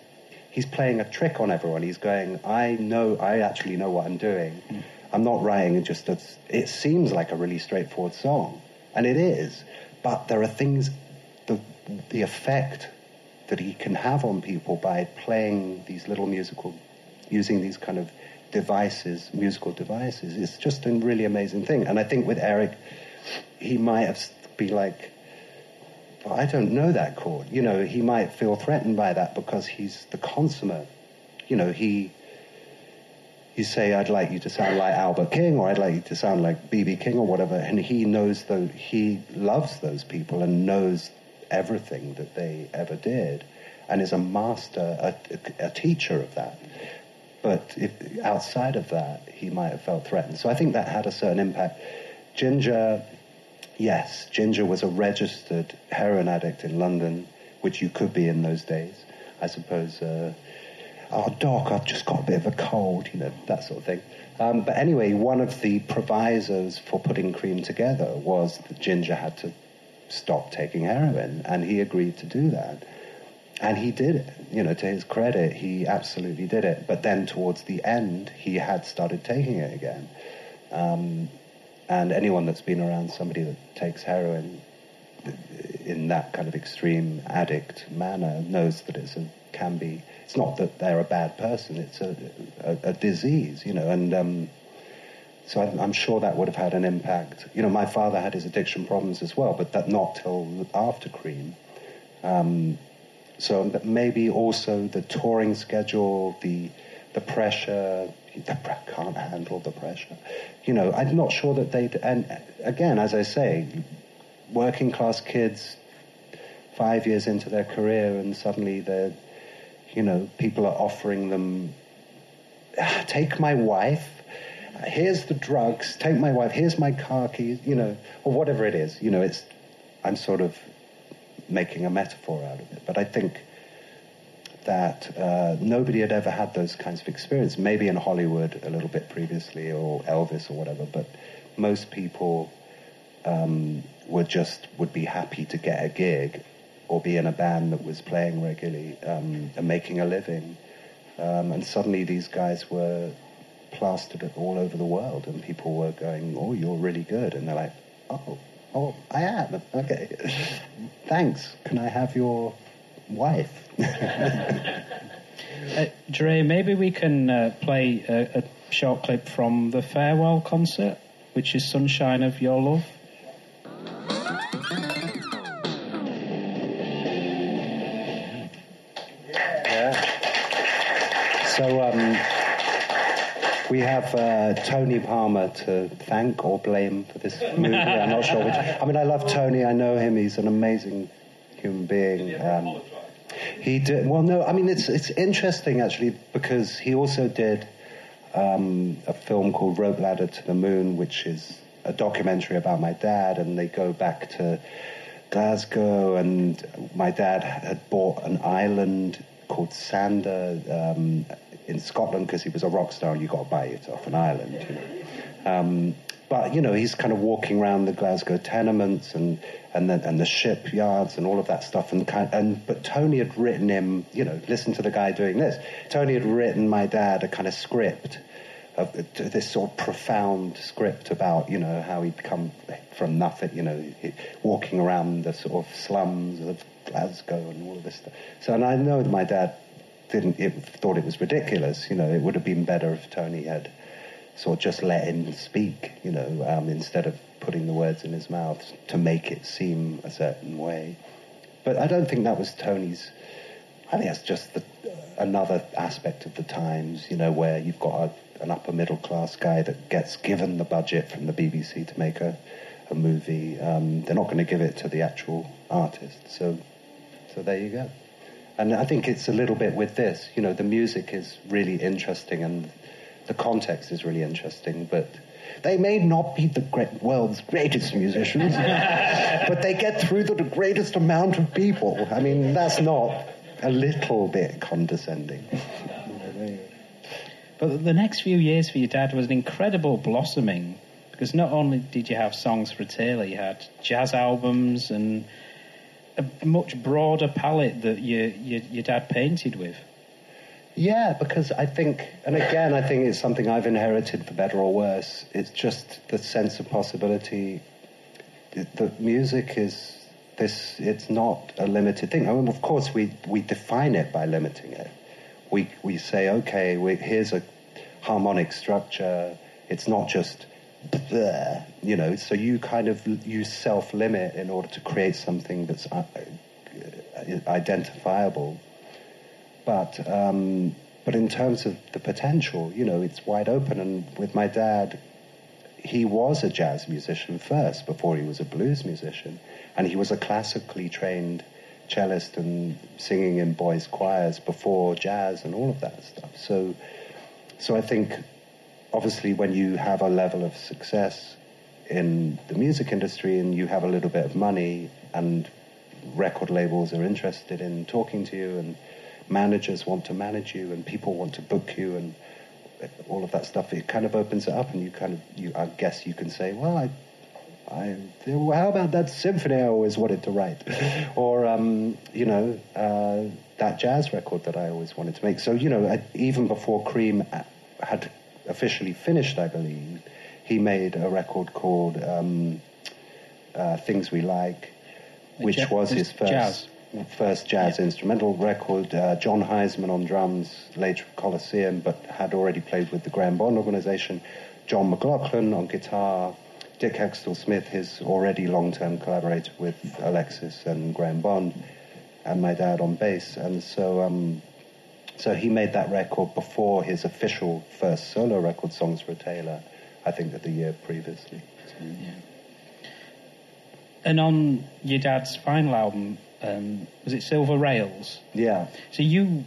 he's playing a trick on everyone. He's going, I know, I actually know what I'm doing. Mm. I'm not writing just a, it seems like a really straightforward song, and it is, but there are things, the the effect that he can have on people by playing these little musical, using these kind of devices, musical devices, is just a really amazing thing. And I think with Eric, he might have be like, well, I don't know that chord. You know, he might feel threatened by that because he's the consummate. You know, he you say, I'd like you to sound like Albert King, or I'd like you to sound like B.B. King, or whatever, and he knows though he loves those people and knows everything that they ever did, and is a master, a, a teacher of that. But if, outside of that, he might have felt threatened. So I think that had a certain impact. Ginger Yes, Ginger was a registered heroin addict in London, which you could be in those days. I suppose, uh, oh, Doc, I've just got a bit of a cold, you know, that sort of thing. Um, but anyway, one of the provisos for putting Cream together was that Ginger had to stop taking heroin, and he agreed to do that. And he did it. You know, to his credit, he absolutely did it. But then towards the end, he had started taking it again. Um, and anyone that's been around somebody that takes heroin in that kind of extreme addict manner knows that it's a, can be. It's not that they're a bad person. It's a, a, a disease, you know. And um, so I'm, I'm, sure that would have had an impact. You know, my father had his addiction problems as well, but that not till after Cream. Um, so maybe also the touring schedule, the the pressure, can't handle the pressure. You know, I'm not sure that they. And again, as I say, working class kids, five years into their career, and suddenly they're, you know, people are offering them, ah, take my wife. Here's the drugs. Take my wife. Here's my car keys. You know, or whatever it is. You know, it's. I'm sort of making a metaphor out of it, but I think that uh, nobody had ever had those kinds of experience. Maybe in Hollywood a little bit previously, or Elvis or whatever, but most people um, would just would be happy to get a gig or be in a band that was playing regularly um, and making a living. Um, and suddenly these guys were plastered all over the world, and people were going, "Oh, you're really good," and they're like, "Oh." Oh, I am. Okay. [LAUGHS] Thanks. Can I have your wife. [LAUGHS] uh, Dre, maybe we can uh, play a, a, short clip from the farewell concert, which is Sunshine of Your Love. So, um, we have uh, Tony Palmer to thank or blame for this movie. I'm not sure which. I mean, I love Tony. I know him. He's an amazing human being. Um, he did well. No, I mean it's it's interesting actually because he also did um, a film called Rope Ladder to the Moon, which is a documentary about my dad, and they go back to Glasgow, and my dad had bought an island called Sander um, in Scotland because he was a rock star, and you got to buy it off an island. You know? um, but you know, he's kind of walking around the Glasgow tenements and and the, and the shipyards and all of that stuff. And and but Tony had written him, you know, listen to the guy doing this. Tony had written my dad a kind of script of this sort of profound script about you know how he'd come from nothing, you know, walking around the sort of slums of Glasgow and all of this stuff. So and I know that my dad didn't it, thought it was ridiculous. You know, it would have been better if Tony had sort of just let him speak, you know, um, instead of putting the words in his mouth to make it seem a certain way. But I don't think that was Tony's. I think that's just the, another aspect of the times, you know, where you've got a, an upper middle class guy that gets given the budget from the BBC to make a, a movie. Um, they're not going to give it to the actual artist. So, so there you go. And I think it's a little bit with this, you know, the music is really interesting and the context is really interesting, but they may not be the great, world's greatest musicians, [LAUGHS] but they get through to the greatest amount of people. I mean, that's not a little bit condescending. But the next few years for your dad was an incredible blossoming because not only did you have songs for Tailor, you had jazz albums and a much broader palette that your, your, your dad painted with. Yeah, because I think, and again, I think it's something I've inherited for better or worse. It's just the sense of possibility. The, music is this, it's not a limited thing. I mean, of course, we, we define it by limiting it. We, we say, okay, we, here's a harmonic structure. It's not just there, you know, so you kind of, you self-limit in order to create something that's uh, identifiable but um, but in terms of the potential, you know, it's wide open. And with my dad, he was a jazz musician first before he was a blues musician, and he was a classically trained cellist and singing in boys' choirs before jazz and all of that stuff. So, so I think obviously when you have a level of success in the music industry and you have a little bit of money and record labels are interested in talking to you and managers want to manage you and people want to book you and all of that stuff. It kind of opens it up, and you kind of, you, I guess, you can say, well, I, I, how about that symphony I always wanted to write, [LAUGHS] or um, you know, uh, that jazz record that I always wanted to make. So you know, I, even before Cream had officially finished, I believe, he made a record called um, uh, "Things We Like," which was his first. Jazz first jazz yeah. instrumental record. Uh, Jon Hiseman on drums, later Colosseum, but had already played with the Graham Bond organization. John McLaughlin on guitar. Dick Heckstall-Smith, his already long term collaborator with Alexis and Graham Bond, and my dad on bass. And so, um, so he made that record before his official first solo record, Songs for a Tailor, I think that the year previously. So, yeah. And on your dad's final album, um, was it Silver Rails? Yeah. So you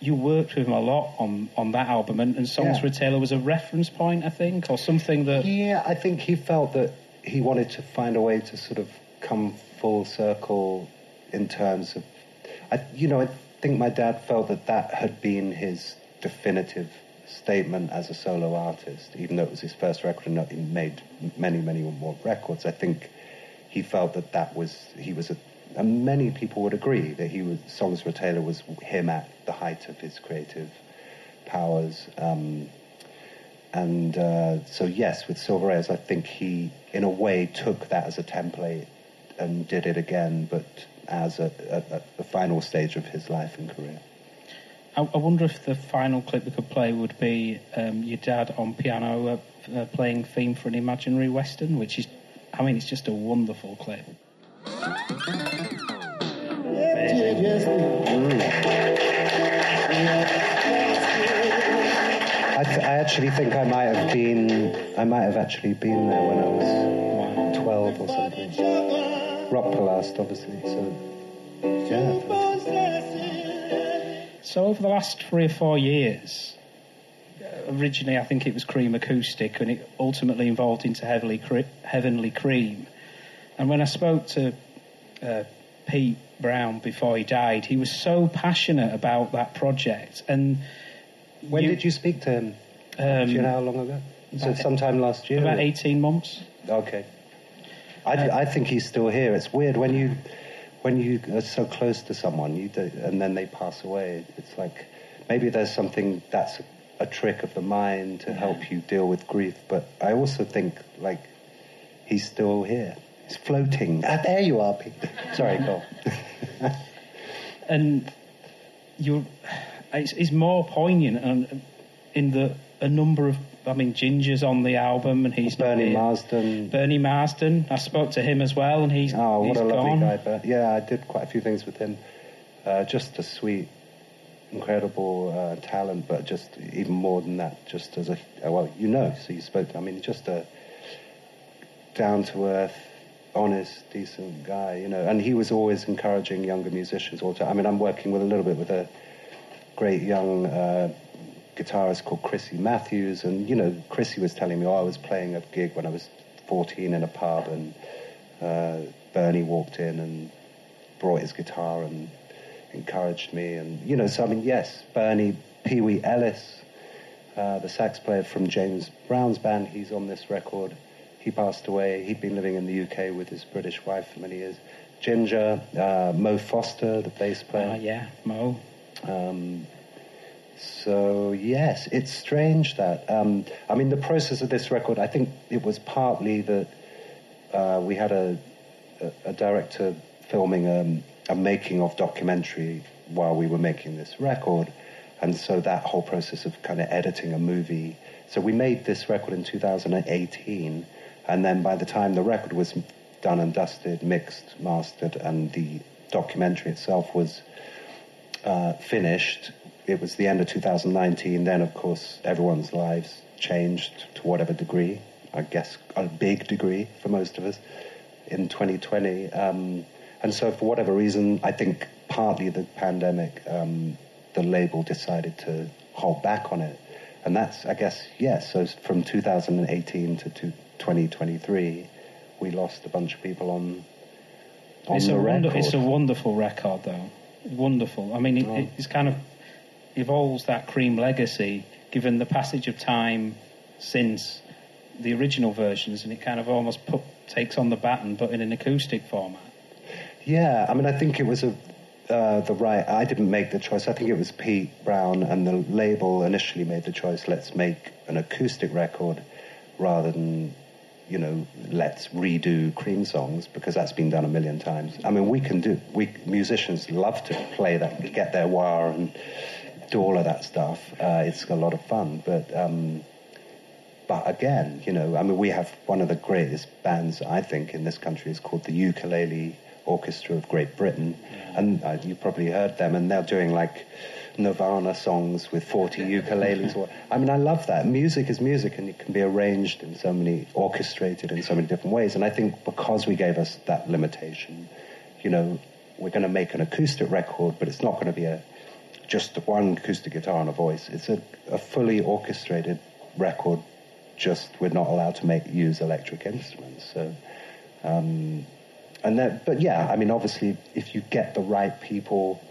you worked with him a lot on, on that album, and, and Songs yeah. for a Tailor was a reference point, I think, or something that. Yeah, I think he felt that he wanted to find a way to sort of come full circle in terms of, I, you know, I think my dad felt that that had been his definitive statement as a solo artist, even though it was his first record and he made many, many more records. I think he felt that that was he was a and many people would agree that he was Songs for a Tailor was him at the height of his creative powers. Um, and uh, so, yes, with Silver Rails, I think he, in a way, took that as a template and did it again, but as a, a, a final stage of his life and career. I, I, wonder if the final clip we could play would be um, your dad on piano uh, uh, playing theme for an imaginary western, which is, I mean, it's just a wonderful clip. I, th- I, actually think I might have been, I might have actually been there when I was 12 or something. Rock Palast, obviously, so yeah. So over the last three or four years, originally I think it was Cream Acoustic, and it ultimately evolved into Heavenly, Heavenly Cream. And when I spoke to uh, Pete Brown before he died, he was so passionate about that project, and when you, did you speak to him? Um, Do you know how long ago? So sometime last year? About 18 months. Okay. I, uh, I think he's still here. It's weird when you when you are so close to someone you do, and then they pass away. It's like maybe there's something that's a, trick of the mind to help you deal with grief. But I also think like he's still here. He's floating. Ah, there you are, Pete. Sorry, go. [LAUGHS] and you're it's, it's more poignant and in the a number of I mean Ginger's on the album and he's Bernie Marsden. Bernie Marsden. I spoke to him as well and he's oh what he's a lovely guy. But yeah, I did quite a few things with him. Uh, just a sweet, incredible uh, talent, but just even more than that, just as a well, you know, so you spoke. I mean, just a down to earth, honest, decent guy, you know. And he was always encouraging younger musicians. All the time. I mean, I'm working with a little bit with a great young uh, guitarist called Chrissy Matthews, and you know, Chrissy was telling me, oh, I was playing a gig when I was 14 in a pub, and uh, Bernie walked in and brought his guitar and encouraged me, and you know, so I mean, yes, Bernie, Pee Wee Ellis, uh, the sax player from James Brown's band, he's on this record. He passed away. He'd been living in the UK with his British wife for many years. Ginger, uh, Mo Foster, the bass player. Uh, yeah, Mo. Um, so yes, it's strange that um, I mean the process of this record. I think it was partly that uh, we had a, a, a director filming um, a making of documentary while we were making this record, and so that whole process of kind of editing a movie. So we made this record in 2018, and then by the time the record was done and dusted, mixed, mastered, and the documentary itself was uh, finished, it was the end of 2019. Then, of course, everyone's lives changed to whatever degree. I guess a big degree for most of us in 2020. Um, and so, for whatever reason, I think partly the pandemic, um, the label decided to hold back on it. And that's, I guess, yes. So from 2018 to 2023, we lost a bunch of people on. on it's the a record. wonder, it's a wonderful record, though. Wonderful. I mean, it, Oh. it's kind of evolves that Cream legacy, given the passage of time since the original versions, and it kind of almost put, takes on the baton, but in an acoustic format. Yeah, I mean, I think it was a uh, the right. I didn't make the choice. I think it was Pete Brown and the label initially made the choice. Let's make an acoustic record rather than, you know, let's redo Cream songs because that's been done a million times. I mean, we can do. We musicians love to play that, get their wire and do all of that stuff. Uh, it's a lot of fun, but. Um, but again, you know, I mean, we have one of the greatest bands, I think, in this country is called the Ukulele Orchestra of Great Britain. And uh, you probably heard them, and they're doing like Nirvana songs with 40 ukuleles. Or, [LAUGHS] I mean, I love that. Music is music, and it can be arranged in so many, orchestrated in so many different ways. And I think because we gave us that limitation, you know, we're going to make an acoustic record, but it's not going to be a just one acoustic guitar and a voice. It's a, a fully orchestrated record just we're not allowed to make use electric instruments. So, um, and that, but yeah, I mean, obviously, if you get the right people,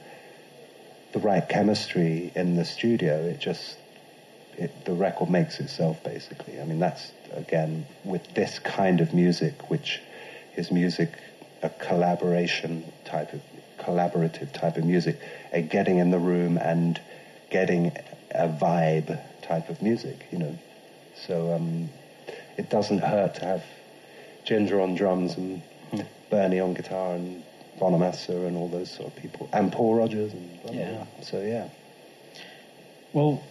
the right chemistry in the studio, it just it, the record makes itself. Basically, I mean, that's again with this kind of music, which is music a collaboration type of collaborative type of music, a getting in the room and getting a vibe type of music, you know. So um, it doesn't hurt to have Ginger on drums and Bernie on guitar and Bonamassa and all those sort of people, and Paul Rodgers and blah, Yeah. blah. So yeah, Well,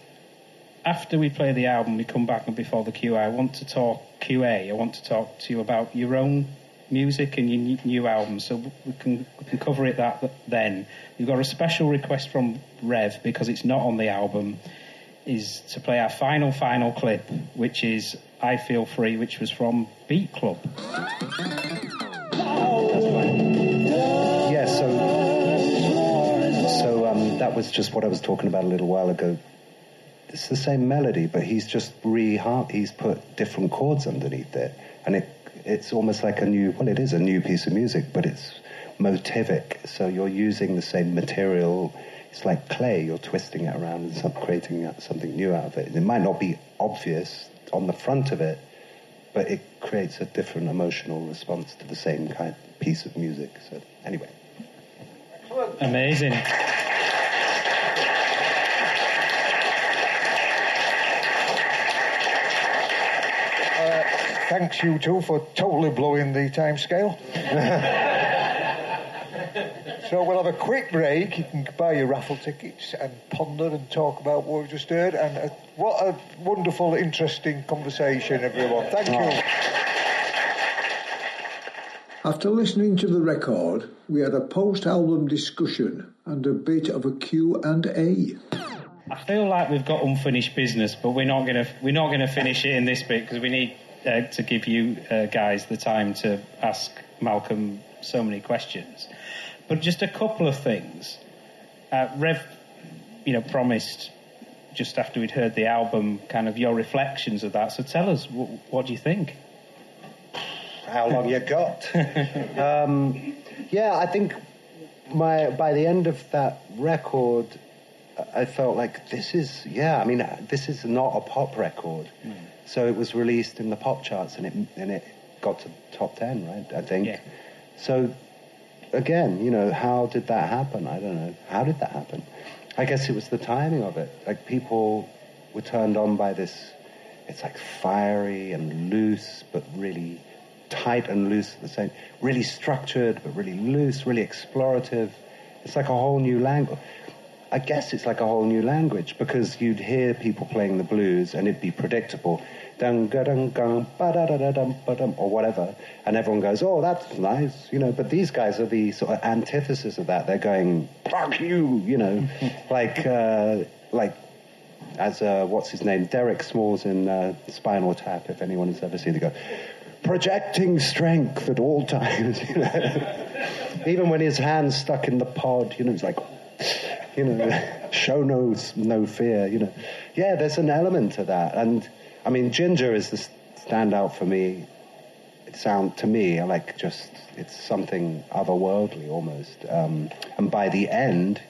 after we play the album, we come back and before the QA, I want to talk QA. I want to talk to you about your own music and your new- new album, so we can we can cover it that then. We've got a special request from Rev because it's not on the album. Is to play our final final clip, which is "I Feel Free," which was from Beat Club. Yeah. So so um, that was just what I was talking about a little while ago. It's the same melody, but he's just re he's put different chords underneath it, and it it's almost like a new well, it is a new piece of music, but it's motivic. So you're using the same material. It's like clay. You're twisting it around and creating something new out of it. It might not be obvious on the front of it, but it creates a different emotional response to the same kind of piece of music. So anyway. Amazing. Uh, thanks you two for totally blowing the time scale. [LAUGHS] so we'll have a quick break. You can buy your raffle tickets and ponder and talk about what we've just heard. And uh, what a wonderful, interesting conversation, everyone. Thank you. After listening to the record, we had a post-album discussion and a bit of a Q&A. Feel like we've got unfinished business, but we're not gonna we're not gonna finish it in this bit because we need uh, to give you uh, guys the time to ask Malcolm so many questions. But just a couple of things. Uh, Rev, you know, promised just after we'd heard the album, kind of your reflections of that. So tell us, w- what do you think? How long you got? [LAUGHS] um, yeah, I think my by the end of that record, I felt like this is yeah. I mean, this is not a pop record. Mm. So it was released in the pop charts, and it and it got to top ten, right? I think. Yeah. So again, you know, how did that happen? I don't know. How did that happen? I guess it was the timing of it. Like people were turned on by this. It's like fiery and loose, but really tight and loose at the same. Really structured, but really loose. Really explorative. It's like a whole new language. I guess it's like a whole new language because you'd hear people playing the blues and it'd be predictable, dun dun ba da da da dum ba dum or whatever, and everyone goes, oh, that's nice, you know. But these guys are the sort of antithesis of that. They're going, fuck you, you know, [LAUGHS] like uh, like as uh, what's his name, Derek Smalls in uh, Spinal Tap. If anyone has ever seen, they go projecting strength at all times. [LAUGHS] You know? [LAUGHS] Even when his hand's stuck in the pod, you know, he's like you know, show no no fear. You know, yeah, there's an element to that, and I mean, Ginger is the standout for me. It sound to me like just it's something otherworldly almost, um, and by the end,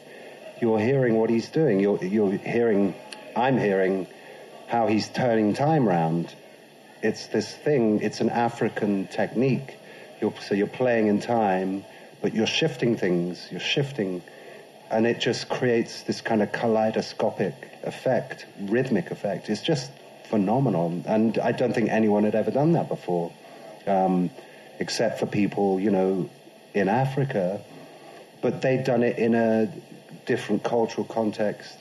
you're hearing what he's doing. You're you're hearing, I'm hearing, how he's turning time round. It's this thing. It's an African technique. You're, so you're playing in time, but you're shifting things. You're shifting and it just creates this kind of kaleidoscopic effect, rhythmic effect. It's just phenomenal, and I don't think anyone had ever done that before, um, except for people, you know, in Africa. But they'd done it in a different cultural context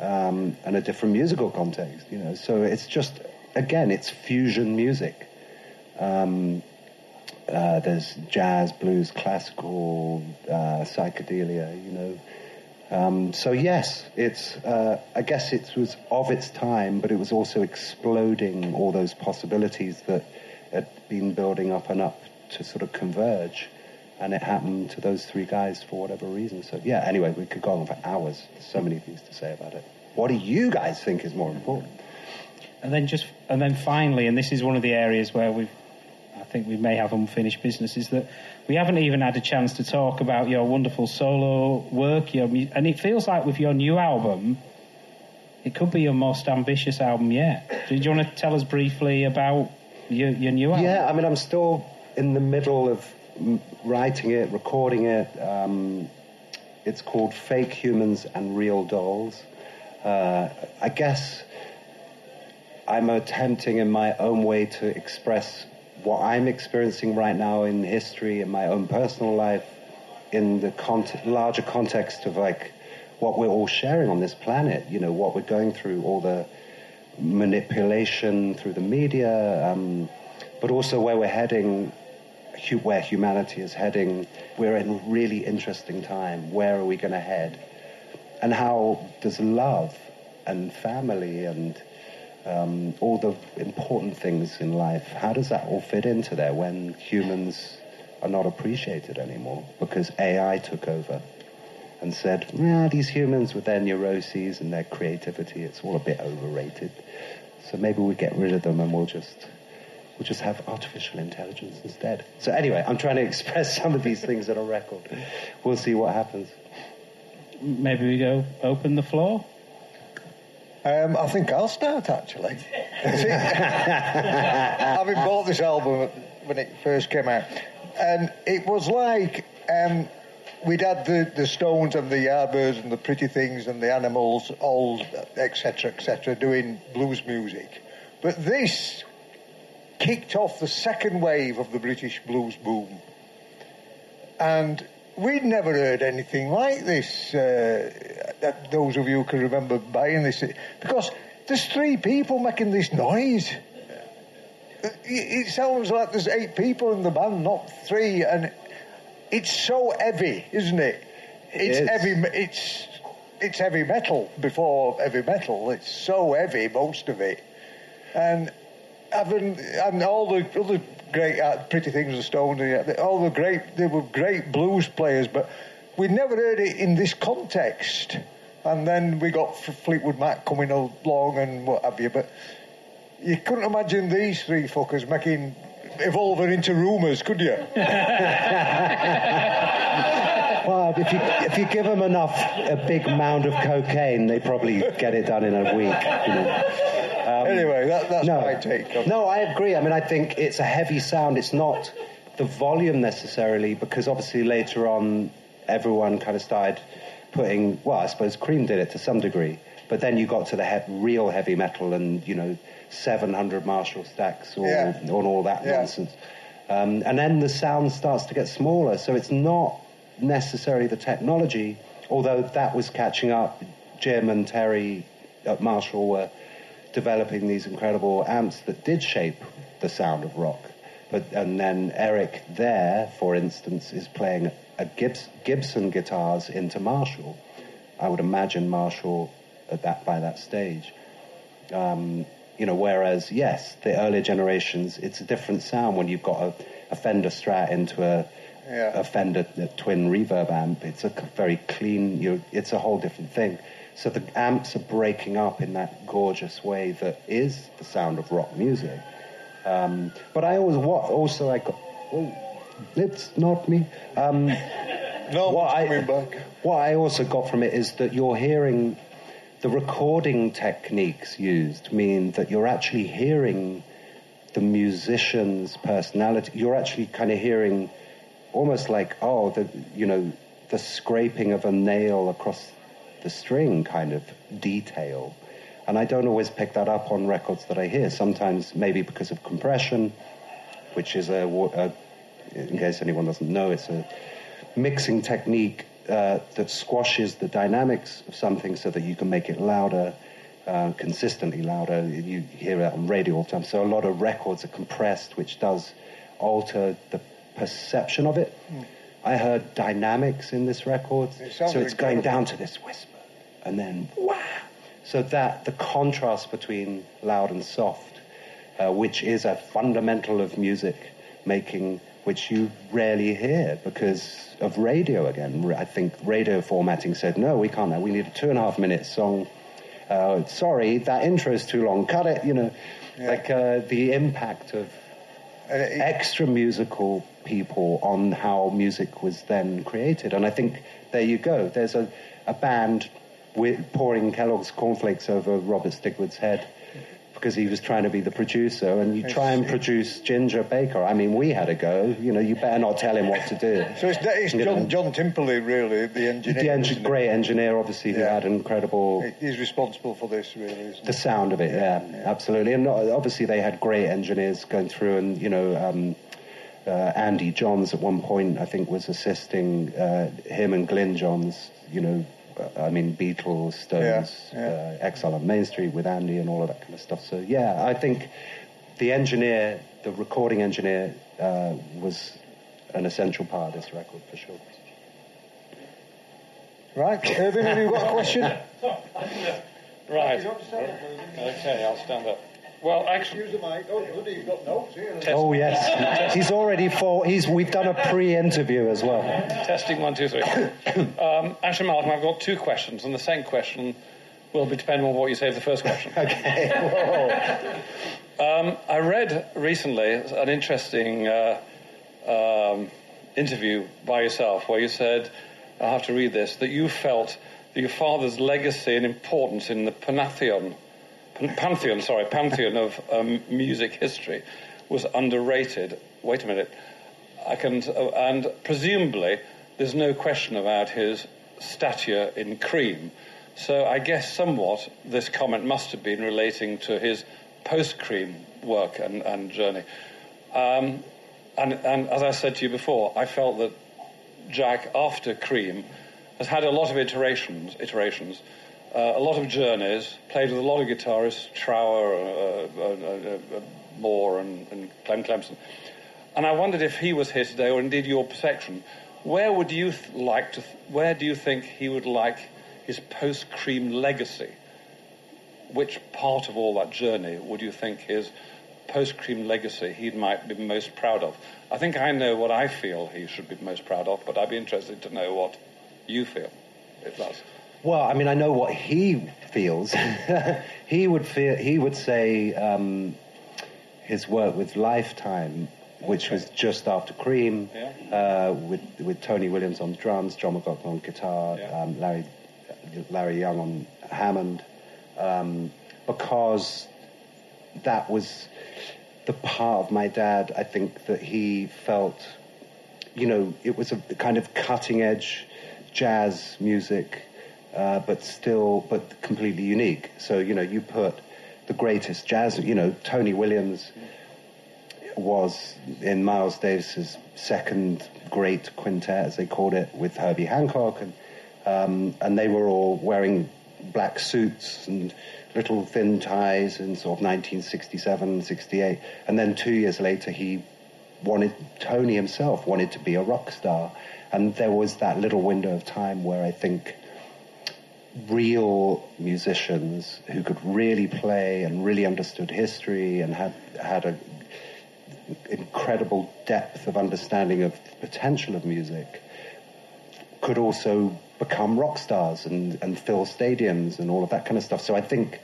um, and a different musical context, you know. So it's just, again, it's fusion music. Um, uh, there's jazz, blues, classical, uh, psychedelia, you know. Um, so yes, it's. Uh, I guess it was of its time, but it was also exploding all those possibilities that had been building up and up to sort of converge, and it happened to those three guys for whatever reason. So yeah. Anyway, we could go on for hours. There's so many things to say about it. What do you guys think is more important? And then just and then finally, and this is one of the areas where we've think we may have unfinished business is that we haven't even had a chance to talk about your wonderful solo work. Your, and it feels like with your new album, it could be your most ambitious album yet. Do you want to tell us briefly about your, your new album? Yeah, I mean, I'm still in the middle of writing it, recording it. Um, it's called Fake Humans and Real Dolls. Uh, I guess I'm attempting in my own way to express what I'm experiencing right now in history, in my own personal life, in the cont- larger context of like what we're all sharing on this planet, you know, what we're going through, all the manipulation through the media, um, but also where we're heading, hu- where humanity is heading. We're in a really interesting time. Where are we going to head? And how does love and family and um, all the important things in life, how does that all fit into there when humans are not appreciated anymore because AI took over and said, yeah, these humans with their neuroses and their creativity, it's all a bit overrated. So maybe we get rid of them and we'll just we'll just have artificial intelligence instead. So anyway, I'm trying to [LAUGHS] express some of these things on a record. We'll see what happens. Maybe we go open the floor. Um, I think I'll start actually. [LAUGHS] See having bought this album when it first came out, and it was like um, we'd had the, the Stones and the Yardbirds and the Pretty Things and the Animals, all etc. etc. doing blues music, but this kicked off the second wave of the British blues boom, and we'd never heard anything like this. Uh, those of you can remember buying this, because there's three people making this noise. it, it sounds like there's eight people in the band, not three, and it's so heavy, isn't it? It's is. heavy. It's it's heavy metal before heavy metal. It's so heavy, most of it, and having and all the other great uh, pretty things of Stone, uh, all the great they were great blues players, but we never heard it in this context. And then we got Fleetwood Mac coming along and what have you, but you couldn't imagine these three fuckers making evolving into rumours, could you? [LAUGHS] Well, if you if you give them enough a big mound of cocaine, they probably get it done in a week. You know. Um, anyway, that, that's no, my take. on no, I agree. I mean, I think it's a heavy sound. It's not the volume necessarily, because obviously later on, everyone kind of started putting. Well, I suppose Cream did it to some degree, but then you got to the he- real heavy metal, and you know, 700 Marshall stacks, or Yeah. on all that Yeah. nonsense. Um, and then the sound starts to get smaller, so it's not necessarily the technology, although that was catching up. Jim and Terry at Marshall were developing these incredible amps that did shape the sound of rock. But and then Eric there, for instance, is playing Gibson guitars into Marshall. I would imagine Marshall at that by that stage. Um, you know, whereas yes, the earlier generations, it's a different sound when you've got a, a Fender Strat into a, Yeah. a Fender a twin reverb amp. It's a very clean. You it's a whole different thing. So the amps are breaking up in that gorgeous way that is the sound of rock music. Um, but I always what also I got. Oh, it's not me. Um, No what I, back. what I also got from it is that you're hearing the recording techniques used mean that you're actually hearing the musician's personality. You're actually kind of hearing almost like, oh, the, you know, the scraping of a nail across the string kind of detail. And I don't always pick that up on records that I hear. Sometimes maybe because of compression, which is a, a in case anyone doesn't know, it's a mixing technique uh, that squashes the dynamics of something so that you can make it louder, uh, consistently louder. You hear it on radio all the time. So a lot of records are compressed, which does alter the perception of it. I heard dynamics in this record, It so it's going down to this whisper, and then wow. So that the contrast between loud and soft uh, which is a fundamental of music making, which you rarely hear because of radio again. I think radio formatting said, no, we can't. We need a two and a half minute song. Uh, sorry, that intro is too long. Cut it. You know, like uh, the impact of And it- extra musical people on how music was then created. And I think there you go. There's a, a band with pouring Kellogg's cornflakes over Robert Stigwood's head because he was trying to be the producer. And you try and produce Ginger Baker. I mean, we had a go. You know, you better not tell him what to do. [LAUGHS] so it's, it's know. John, John Timperley, really, the engineer. the great engineer, obviously, who had incredible He's responsible for this, really. Isn't the sound of it, yeah, absolutely. And obviously, they had great engineers going through, and you know, um, uh, Andy Johns at one point, I think, was assisting uh, him and Glyn Johns. You know, I mean, Beatles, Stones, Yeah, yeah. Uh, Exile on Main Street with Andy, and all of that kind of stuff. So, yeah, I think the engineer, the recording engineer, uh, was an essential part of this record for sure. Right, Irvin, have you got a question? [LAUGHS] Right. Okay, I'll stand up. Well, actually, Use the mic. Oh, bloody, you've got notes here. Oh yes, he's already for. He's. We've done a pre-interview as well. testing one, two, three. [COUGHS] um, actually, Malcolm, I've got two questions, and the second question will be depending on what you say of the first question. [LAUGHS] Okay. Um, I read recently an interesting uh, um, interview by yourself where you said, I have to read this, that you felt that your father's legacy and importance in the pantheon, pan- pantheon, sorry, pantheon of um, music history was underrated. Wait a minute. I can, uh, and presumably, there's no question about his stature in cream. So I guess somewhat this comment must have been relating to his post-cream work and, and journey. Um, and, and as I said to you before, I felt that Jack, after Cream, has had a lot of iterations, iterations, a lot of journeys, played with a lot of guitarists, Trower, uh, uh, uh, uh, Moore and, and Clem Clempson. And I wondered if he was here today, or indeed your perception, where would you th- like to? Th- where do you think he would like his post-cream legacy? Which part of all that journey would you think his post-cream legacy he might be most proud of? I think I know what I feel he should be most proud of, but I'd be interested to know what you feel, if that's. Well, I mean, I know what he feels. [LAUGHS] he would feel. He would say um, his work with Lifetime, which was just after Cream, Yeah. uh, with with Tony Williams on drums, John McLaughlin on guitar, Yeah. um, Larry Larry Young on Hammond, um, because that was the part of my dad. I think that he felt, you know, it was a kind of cutting edge jazz music, uh, but still, but completely unique. So you know, you put the greatest jazz. You know, Tony Williams was in Miles Davis's second great quintet, as they called it, with Herbie Hancock, and um, and they were all wearing black suits and little thin ties in sort of 1967, 68, and then two years later he wanted Tony himself wanted to be a rock star, and there was that little window of time where I think real musicians who could really play and really understood history and had had a incredible depth of understanding of the potential of music could also become rock stars and, and fill stadiums and all of that kind of stuff. So I think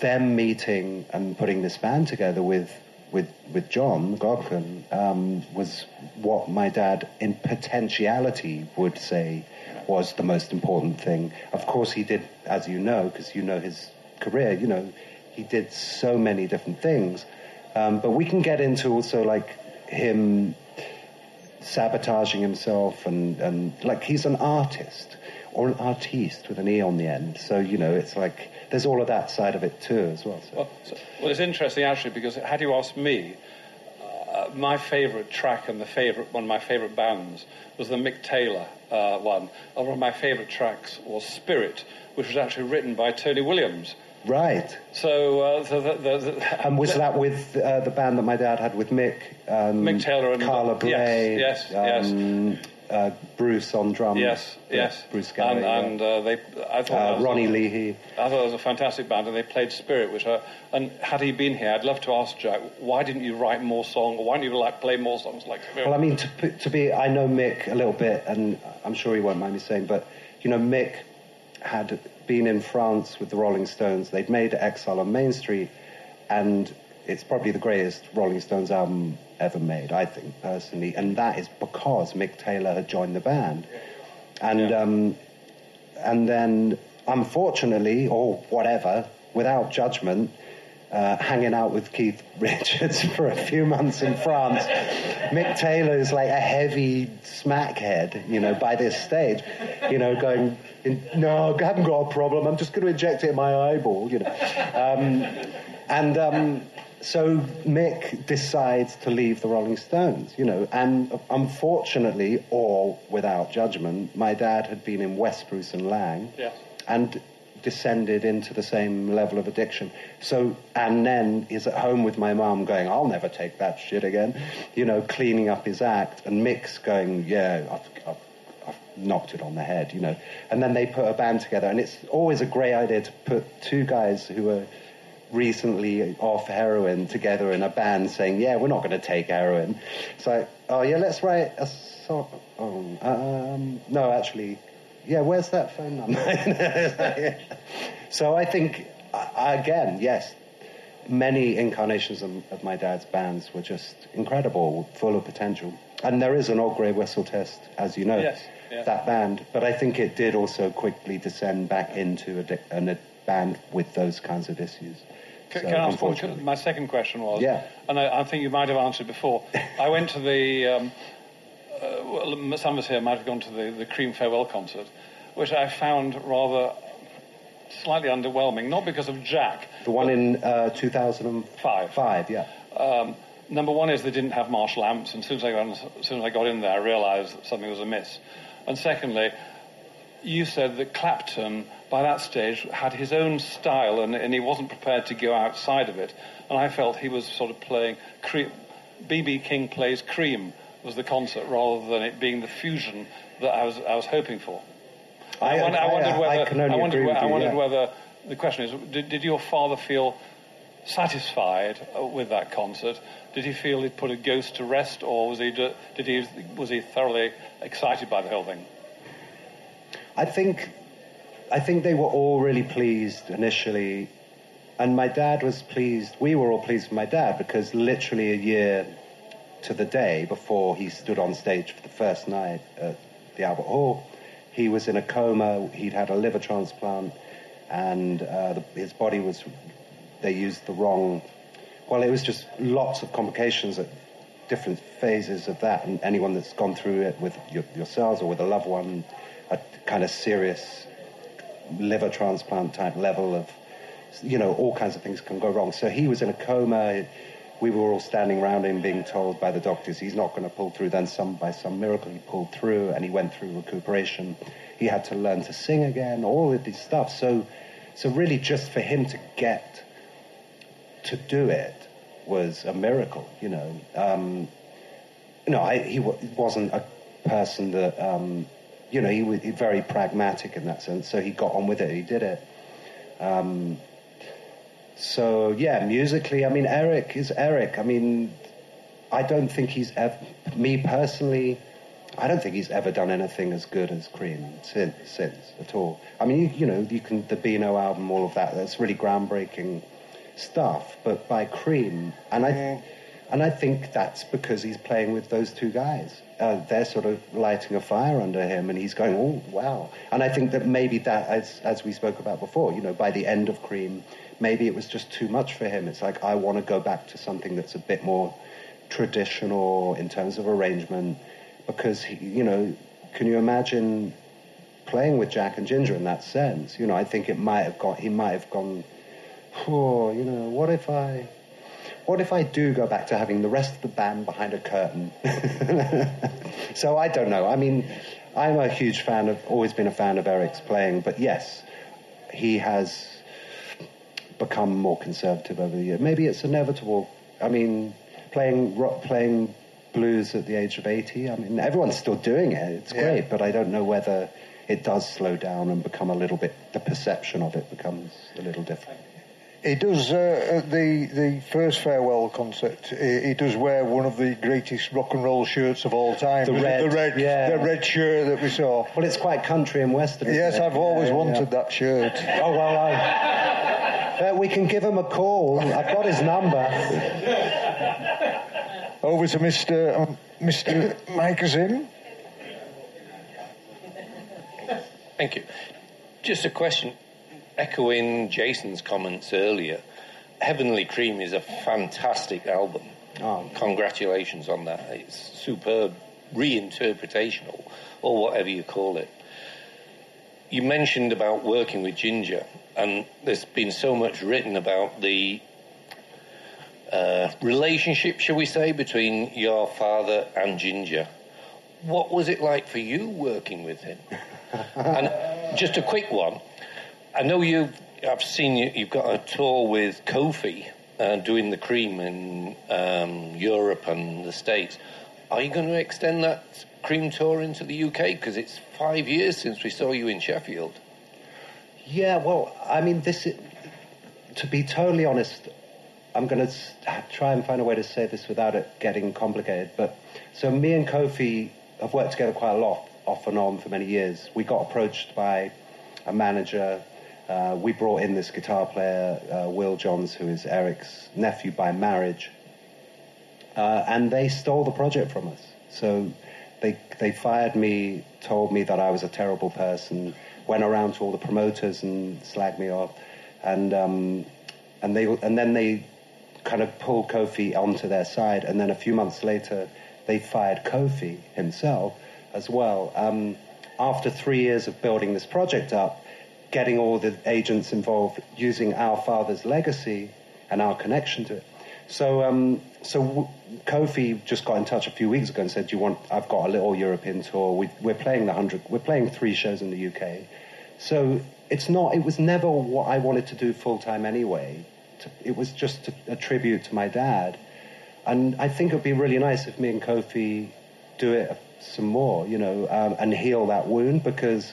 them meeting and putting this band together with with with John McLaughlin um, was what my dad, in potentiality, would say was the most important thing. Of course, he did, as you know, because you know his career. You know, he did so many different things. Um, but we can get into also like him sabotaging himself and, and like he's an artist or an artiste with an E on the end. So, you know, it's like there's all of that side of it too as well. So. Well, so, well, it's interesting actually because had you asked me, uh, my favourite track and the favourite one of my favourite bands was the Mick Taylor uh, one. One of my favourite tracks was Spirit, which was actually written by Tony Williams. Right. So, uh, the, the, the, the, And was that with uh, the band that my dad had with Mick? Um, Mick Taylor and- Carla Bley. Yes, yes, um, Uh, Bruce on drums. yes, yes, Bruce Gallagher. and, and uh, they, I thought uh, Ronnie a- Leahy. I thought it was a fantastic band, and they played Spirit, which uh, and had he been here, I'd love to ask Jack, why didn't you write more songs? Why didn't you like play more songs like Spirit? Well, I mean, to, to be, I know Mick a little bit, and I'm sure he won't mind me saying, but, you know, Mick had been in France with the Rolling Stones. They'd made Exile on Main Street, and it's probably the greatest Rolling Stones album ever made, I think, personally. And that is because Mick Taylor had joined the band. And, um, and then, unfortunately, or whatever, without judgment, uh, hanging out with Keith [LAUGHS] Richards for a few months in France. Mick Taylor is like a heavy smackhead, you know, by this stage, you know, going, in, no, I haven't got a problem. I'm just going to inject it in my eyeball, you know. Um, and um, so Mick decides to leave the Rolling Stones, you know, and unfortunately, or without judgment, my dad had been in West Bruce and Laing Yes. and descended into the same level of addiction. So, and then is at home with my mum going, I'll never take that shit again, you know, cleaning up his act, and Mick's going, yeah, I've, I've, I've knocked it on the head, you know. And then they put a band together, and it's always a great idea to put two guys who are recently off heroin together in a band saying, yeah, we're not going to take heroin. It's like, oh, yeah, let's write a song. Oh, um, no, actually, yeah, where's that phone number? [LAUGHS] so I think, again, yes, many incarnations of, of my dad's bands were just incredible, full of potential. And there is an old grey whistle test, as you know, Yes, yeah. that band. But I think it did also quickly descend back into a, a band with those kinds of issues. Can, So, can I ask one? My second question was, Yeah. and I, I think you might have answered before. [LAUGHS] I went to the, um, uh, well, some of us here might have gone to the, the Cream farewell concert, which I found rather slightly underwhelming. Not because of Jack. The one in uh, 2005. Five. yeah. Um, number one is they didn't have Marshall amps, and as soon as I got, as soon as I got in there, I realised that something was amiss. And secondly, you said that Clapton, by that stage, had his own style and, and he wasn't prepared to go outside of it. And I felt he was sort of playing. B.B. King plays Cream was the concert rather than it being the fusion that I was, I was hoping for. I, I, wondered, I wondered whether. I, wondered, I wondered you, yeah. whether the question is: did, did your father feel satisfied uh, with that concert? Did he feel he'd put a ghost to rest, or was he did he was he thoroughly excited by the whole thing? I think I think they were all really pleased initially, and my dad was pleased. We were all pleased with my dad because literally a year to the day before he stood on stage for the first night at the Albert Hall, he was in a coma. He'd had a liver transplant, and uh, the, his body was. They used the wrong. Well, it was just lots of complications at different phases of that, and anyone that's gone through it with your, yourselves or with a loved one, a kind of serious liver transplant type level of, you know, all kinds of things can go wrong. So he was in a coma. We were all standing around him being told by the doctors he's not going to pull through. Then some, by some miracle, he pulled through and he went through recuperation. He had to learn to sing again, all of this stuff. So, so really just for him to get to do it was a miracle, you know. Um, you know, I, he w- wasn't a person that um, you know, he was very pragmatic in that sense. So he got on with it. He did it. Um, so yeah, musically, I mean, Eric is Eric. I mean, I don't think he's ever, me personally, I don't think he's ever done anything as good as Cream since, since at all. I mean, you, you know, you can the Beano album, all of that. That's really groundbreaking stuff. But by Cream, and I, and I think that's because he's playing with those two guys uh, they're sort of lighting a fire under him, and he's going, "Oh, wow!" And I think that maybe that, as as we spoke about before, you know, by the end of Cream, maybe it was just too much for him. It's like I want to go back to something that's a bit more traditional in terms of arrangement, because he, you know, can you imagine playing with Jack and Ginger in that sense? You know, I think it might have got he might have gone, oh, you know, what if I what if I do go back to having the rest of the band behind a curtain? [LAUGHS] so I don't know. I mean, I'm a huge fan of, always been a fan of Eric's playing, but yes, he has become more conservative over the years. Maybe it's inevitable. I mean, playing rock, playing blues at the age of 80, I mean, everyone's still doing it. It's yeah. great, but I don't know whether it does slow down and become a little bit, the perception of it becomes a little different. He does uh, the the first farewell concert. He, he, does wear one of the greatest rock and roll shirts of all time. The red, the red, yeah. the red shirt that we saw. Well, it's quite country and western. Yes, it? I've always yeah, wanted yeah. that shirt. Oh well, I, uh, we can give him a call. I've got his number. Over to Mister um, Mister Mike Zim. Thank you. Just a question echoing Jason's comments earlier, Heavenly Cream is a fantastic album. Oh, congratulations on that. It's superb reinterpretational, or, whatever you call it. You mentioned about working with Ginger, and there's been so much written about the uh, relationship, shall we say, between your father and Ginger. What was it like for you working with him? [LAUGHS] and just a quick one I know you've. I've seen you. You've got a tour with Kofi uh, doing the cream in um, Europe and the States. Are you going to extend that cream tour into the UK? Because it's five years since we saw you in Sheffield. Yeah, well, I mean, this. Is, to be totally honest, I'm going to try and find a way to say this without it getting complicated. But so me and Kofi have worked together quite a lot, off and on, for many years. We got approached by a manager uh, we brought in this guitar player, uh, Will Johns, who is Eric's nephew by marriage, uh, and they stole the project from us. So they they fired me, told me that I was a terrible person, went around to all the promoters and slagged me off, and um, and they and then they kind of pulled Kofi onto their side, and then a few months later they fired Kofi himself as well. Um, after three years of building this project up, getting all the agents involved using our father's legacy and our connection to it. So, um, so w- Kofi just got in touch a few weeks ago and said, "Do you want? I've got a little European tour. We, we're playing the hundred. We're playing three shows in the UK. So it's not. It was never what I wanted to do full time anyway. To, it was just a, a tribute to my dad, and I think it'd be really nice if me and Kofi do it some more, you know, um, and heal that wound because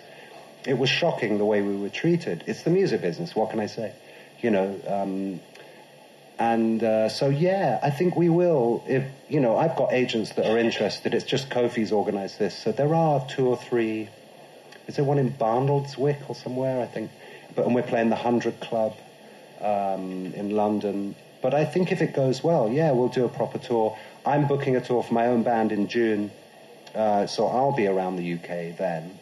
it was shocking the way we were treated. It's the music business. What can I say? You know. Um, and uh, so, yeah, I think we will. If you know, I've got agents that are interested. It's just Kofi's organised this, so there are two or three. Is there one in Barnoldswick or somewhere? I think. But and we're playing the Hundred Club um, in London. But I think if it goes well, yeah, we'll do a proper tour. I'm booking a tour for my own band in June, uh, so I'll be around the UK then.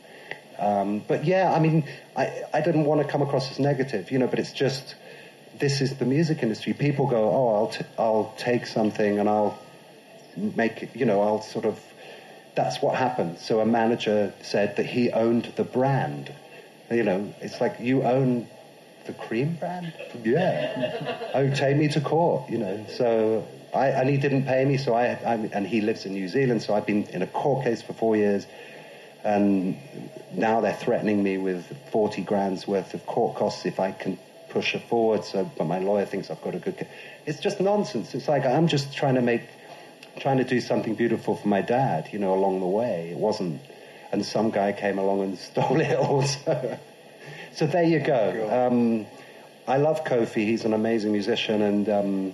Um, but yeah, I mean, I, I didn't want to come across as negative, you know, but it's just this is the music industry. People go, oh, I'll, t- I'll take something and I'll make it, you know, I'll sort of, that's what happened. So a manager said that he owned the brand. You know, it's like you own the cream brand? Yeah. oh, take me to court, you know. So I, and he didn't pay me, so I, I, and he lives in New Zealand, so I've been in a court case for four years, and now they're threatening me with 40 grand's worth of court costs if I can push it forward. So, but my lawyer thinks I've got a good. It's just nonsense. It's like I'm just trying to make, trying to do something beautiful for my dad, you know, along the way. It wasn't, and some guy came along and [LAUGHS] stole it also. so there you go. Um, I love Kofi. He's an amazing musician, and um,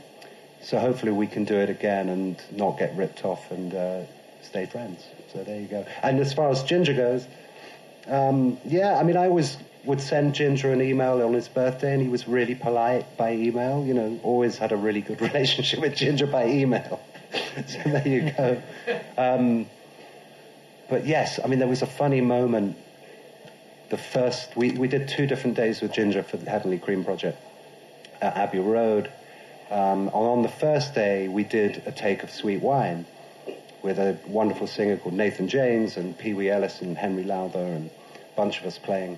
so hopefully we can do it again and not get ripped off and uh, stay friends. So there you go. And as far as Ginger goes, um, yeah, I mean, I always would send Ginger an email on his birthday, and he was really polite by email. You know, always had a really good [LAUGHS] relationship with Ginger by email. [LAUGHS] so there you go. Um, but yes, I mean, there was a funny moment. The first, we, we did two different days with Ginger for the Heavenly Cream Project at Abbey Road. Um, and on the first day, we did a take of Sweet Wine with a wonderful singer called Nathan James and Pee Wee Ellis and Henry Lowther and a bunch of us playing.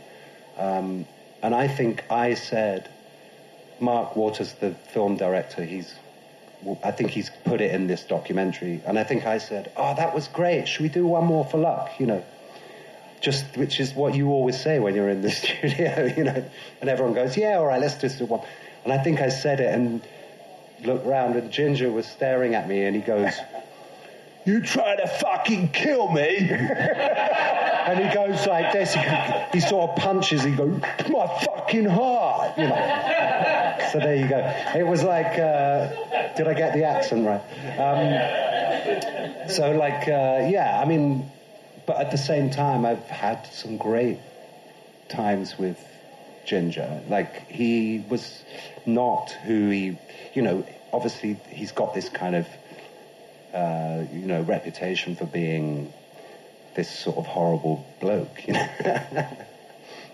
Um, and I think I said, Mark Waters, the film director, he's, I think he's put it in this documentary. And I think I said, oh, that was great. Should we do one more for luck? You know, just, which is what you always say when you're in the [LAUGHS] studio, you know, and everyone goes, yeah, all right, let's just do one. And I think I said it and looked round and Ginger was staring at me and he goes, you try to fucking kill me. [LAUGHS] and he goes like this. He, he, sort of punches. He goes, my fucking heart. You know. So there you go. It was like, uh, did I get the accent right? Um, so like, uh, yeah. I mean, but at the same time, I've had some great times with Ginger. Like he was not who he, you know. Obviously, he's got this kind of uh, you know, reputation for being this sort of horrible bloke, you know. [LAUGHS]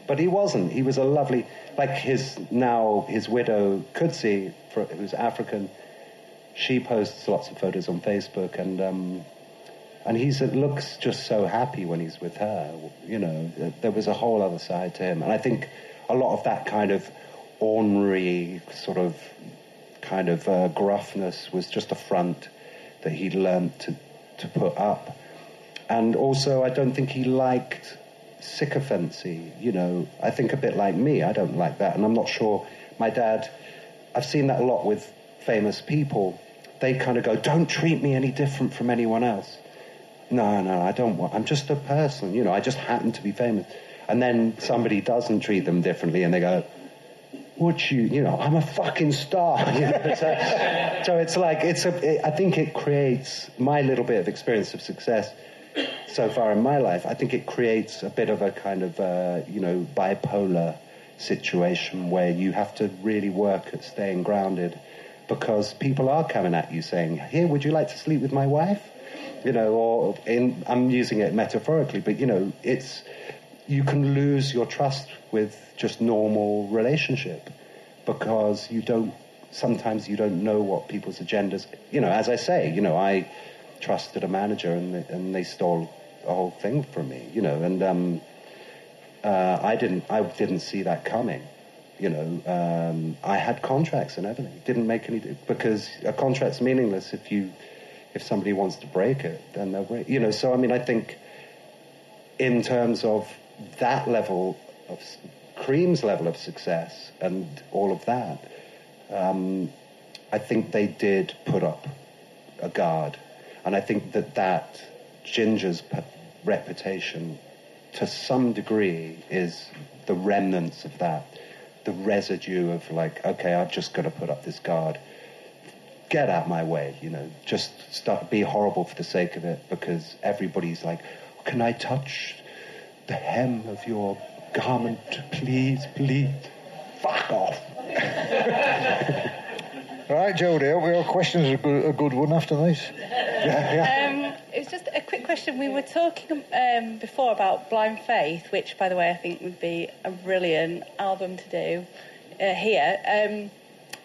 but he wasn't. He was a lovely, like his now his widow Kudzai, who's African. She posts lots of photos on Facebook, and um, and he looks just so happy when he's with her. You know, there was a whole other side to him, and I think a lot of that kind of ornery sort of kind of uh, gruffness was just a front that he'd learned to, to put up. And also, I don't think he liked sycophancy. You know, I think a bit like me, I don't like that. And I'm not sure my dad, I've seen that a lot with famous people. They kind of go, don't treat me any different from anyone else. No, no, I don't want, I'm just a person, you know, I just happen to be famous. And then somebody doesn't treat them differently and they go, would you, you know, I'm a fucking star. [LAUGHS] You know? so, so, it's like, it's a, it, I think it creates my little bit of experience of success so far in my life. I think it creates a bit of a kind of, uh, you know, bipolar situation where you have to really work at staying grounded because people are coming at you saying, here, would you like to sleep with my wife? You know, or in, I'm using it metaphorically, but, you know, it's, you can lose your trust with just normal relationship because you don't sometimes you don't know what people's agendas you know as i say you know i trusted a manager and they, and they stole the whole thing from me you know and um, uh, i didn't i didn't see that coming You know, um, I had contracts and everything. Didn't make any because a contract's meaningless if you if somebody wants to break it, then they'll break. You know, so I mean, I think in terms of that level of Cream's level of success and all of that, um, I think they did put up a guard, and I think that that Ginger's reputation, to some degree, is the remnants of that, the residue of like, okay, I've just got to put up this guard. Get out my way, you know. Just start be horrible for the sake of it, because everybody's like, can I touch the hem of your garment, please, please? Fuck off. [LAUGHS] right, Jodie, hope your question is a good, a good one after this. Yeah, yeah. Um, it was just a quick question. We were talking um, before about Blind Faith, which, by the way, I think would be a brilliant album to do uh, here. Um,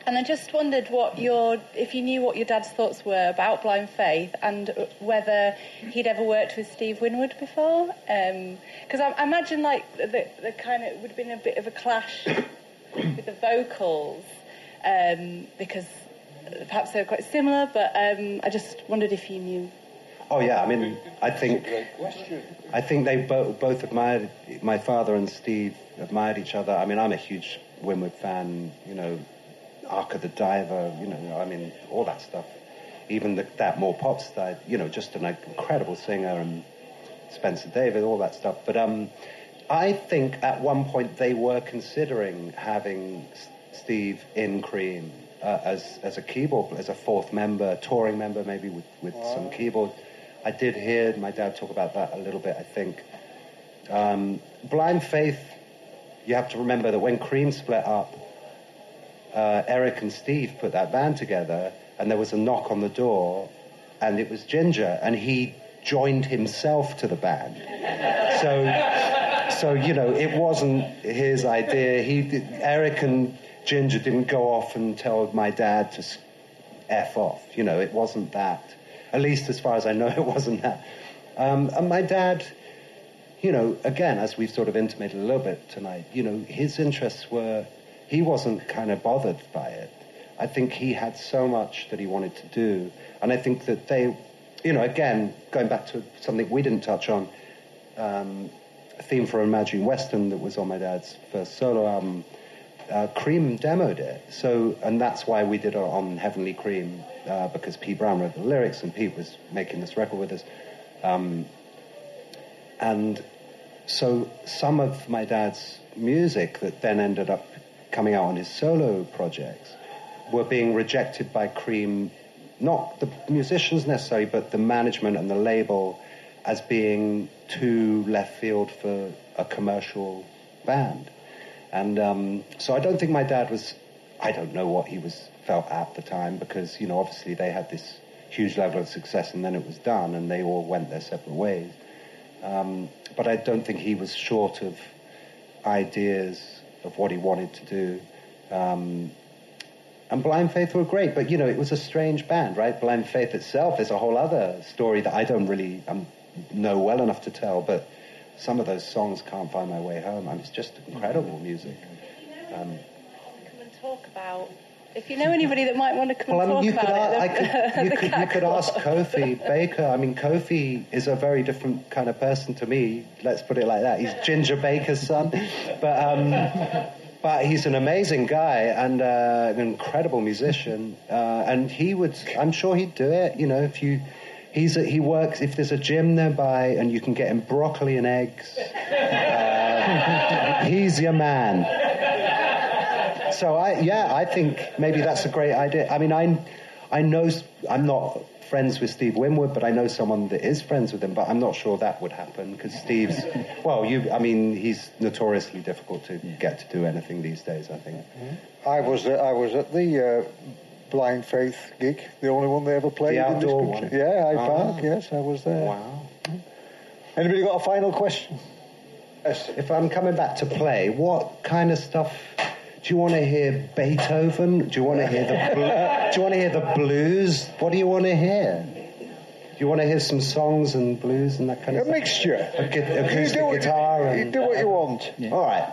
and I just wondered what your, if you knew what your dad's thoughts were about Blind Faith and whether he'd ever worked with Steve Winwood before. Because um, I, I, imagine like the, the kind of would have been a bit of a clash with the vocals um, because perhaps they were quite similar. But um, I just wondered if you knew. Oh yeah, I mean, I think I think they both both admired my father and Steve admired each other. I mean, I'm a huge Winwood fan. You know, Arc of the Diver, you know, I mean, all that stuff. Even the, that more pop style, you know, just an incredible singer and Spencer Davis, all that stuff. But um, I think at one point they were considering having Steve in Cream uh, as as a keyboard, as a fourth member, touring member, maybe with with wow. some keyboard. I did hear my dad talk about that a little bit. I think um, Blind Faith. You have to remember that when Cream split up, uh, Eric and Steve put that band together, and there was a knock on the door, and it was Ginger, and he joined himself to the band. So, so you know, it wasn't his idea. He, Eric and Ginger didn't go off and tell my dad to f off. You know, it wasn't that. At least as far as I know, [LAUGHS] it wasn't that. Um, and my dad, you know, again, as we've sort of intimated a little bit tonight, you know, his interests were he wasn't kind of bothered by it. I think he had so much that he wanted to do. And I think that they, you know, again, going back to something we didn't touch on, um, a theme for Imaginary Western that was on my dad's first solo album, uh, Cream demoed it. So, and that's why we did it on Heavenly Cream, uh, because Pete Brown wrote the lyrics and Pete was making this record with us. Um, and so some of my dad's music that then ended up coming out on his solo projects were being rejected by Cream, not the musicians necessarily, but the management and the label as being too left field for a commercial band. And um, so I don't think my dad was, I don't know what he was felt at the time because, you know, obviously they had this huge level of success and then it was done and they all went their separate ways. Um, but I don't think he was short of ideas of what he wanted to do. Um, and Blind Faith were great, but you know, it was a strange band, right? Blind Faith itself is a whole other story that I don't really um, know well enough to tell, but some of those songs can't find my way home, and it's just incredible music. Um, come and talk about. If you know anybody that might want to come well, and talk about it, could, you, could, you could ask Kofi Baker. I mean, Kofi is a very different kind of person to me. Let's put it like that. He's Ginger Baker's son, but um, but he's an amazing guy and uh, an incredible musician. Uh, and he would, I'm sure he'd do it. You know, if you, he's a, he works. If there's a gym nearby and you can get him broccoli and eggs, uh, he's your man. So I, yeah, I think maybe that's a great idea. I mean, I, I know I'm not friends with Steve Winwood, but I know someone that is friends with him, but I'm not sure that would happen because Steve's, [LAUGHS] well, you, I mean, he's notoriously difficult to get to do anything these days, I think. I was, uh, I was at the uh, Blind Faith gig, the only one they ever played the in this country. One. Yeah, I oh. Park, yes, I was there. Wow. Anybody got a final question? Yes. If I'm coming back to play, what kind of stuff do you want to hear Beethoven? Do you want to hear the bl- Do you want to hear the blues? What do you want to hear? Do you want to hear some songs and blues and that kind of stuff? a mixture? A, acoustic you guitar. You, and, you do what you want. Yeah. All right.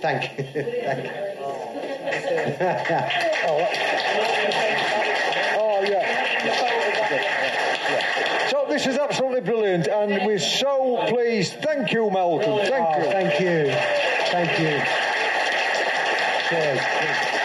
Thank you. [LAUGHS] Thank you. [LAUGHS] oh, oh yeah. So this is absolutely brilliant, and we're so pleased. Thank you, Malcolm. Thank Oh, you. Thank you. Thank you. Sanchez.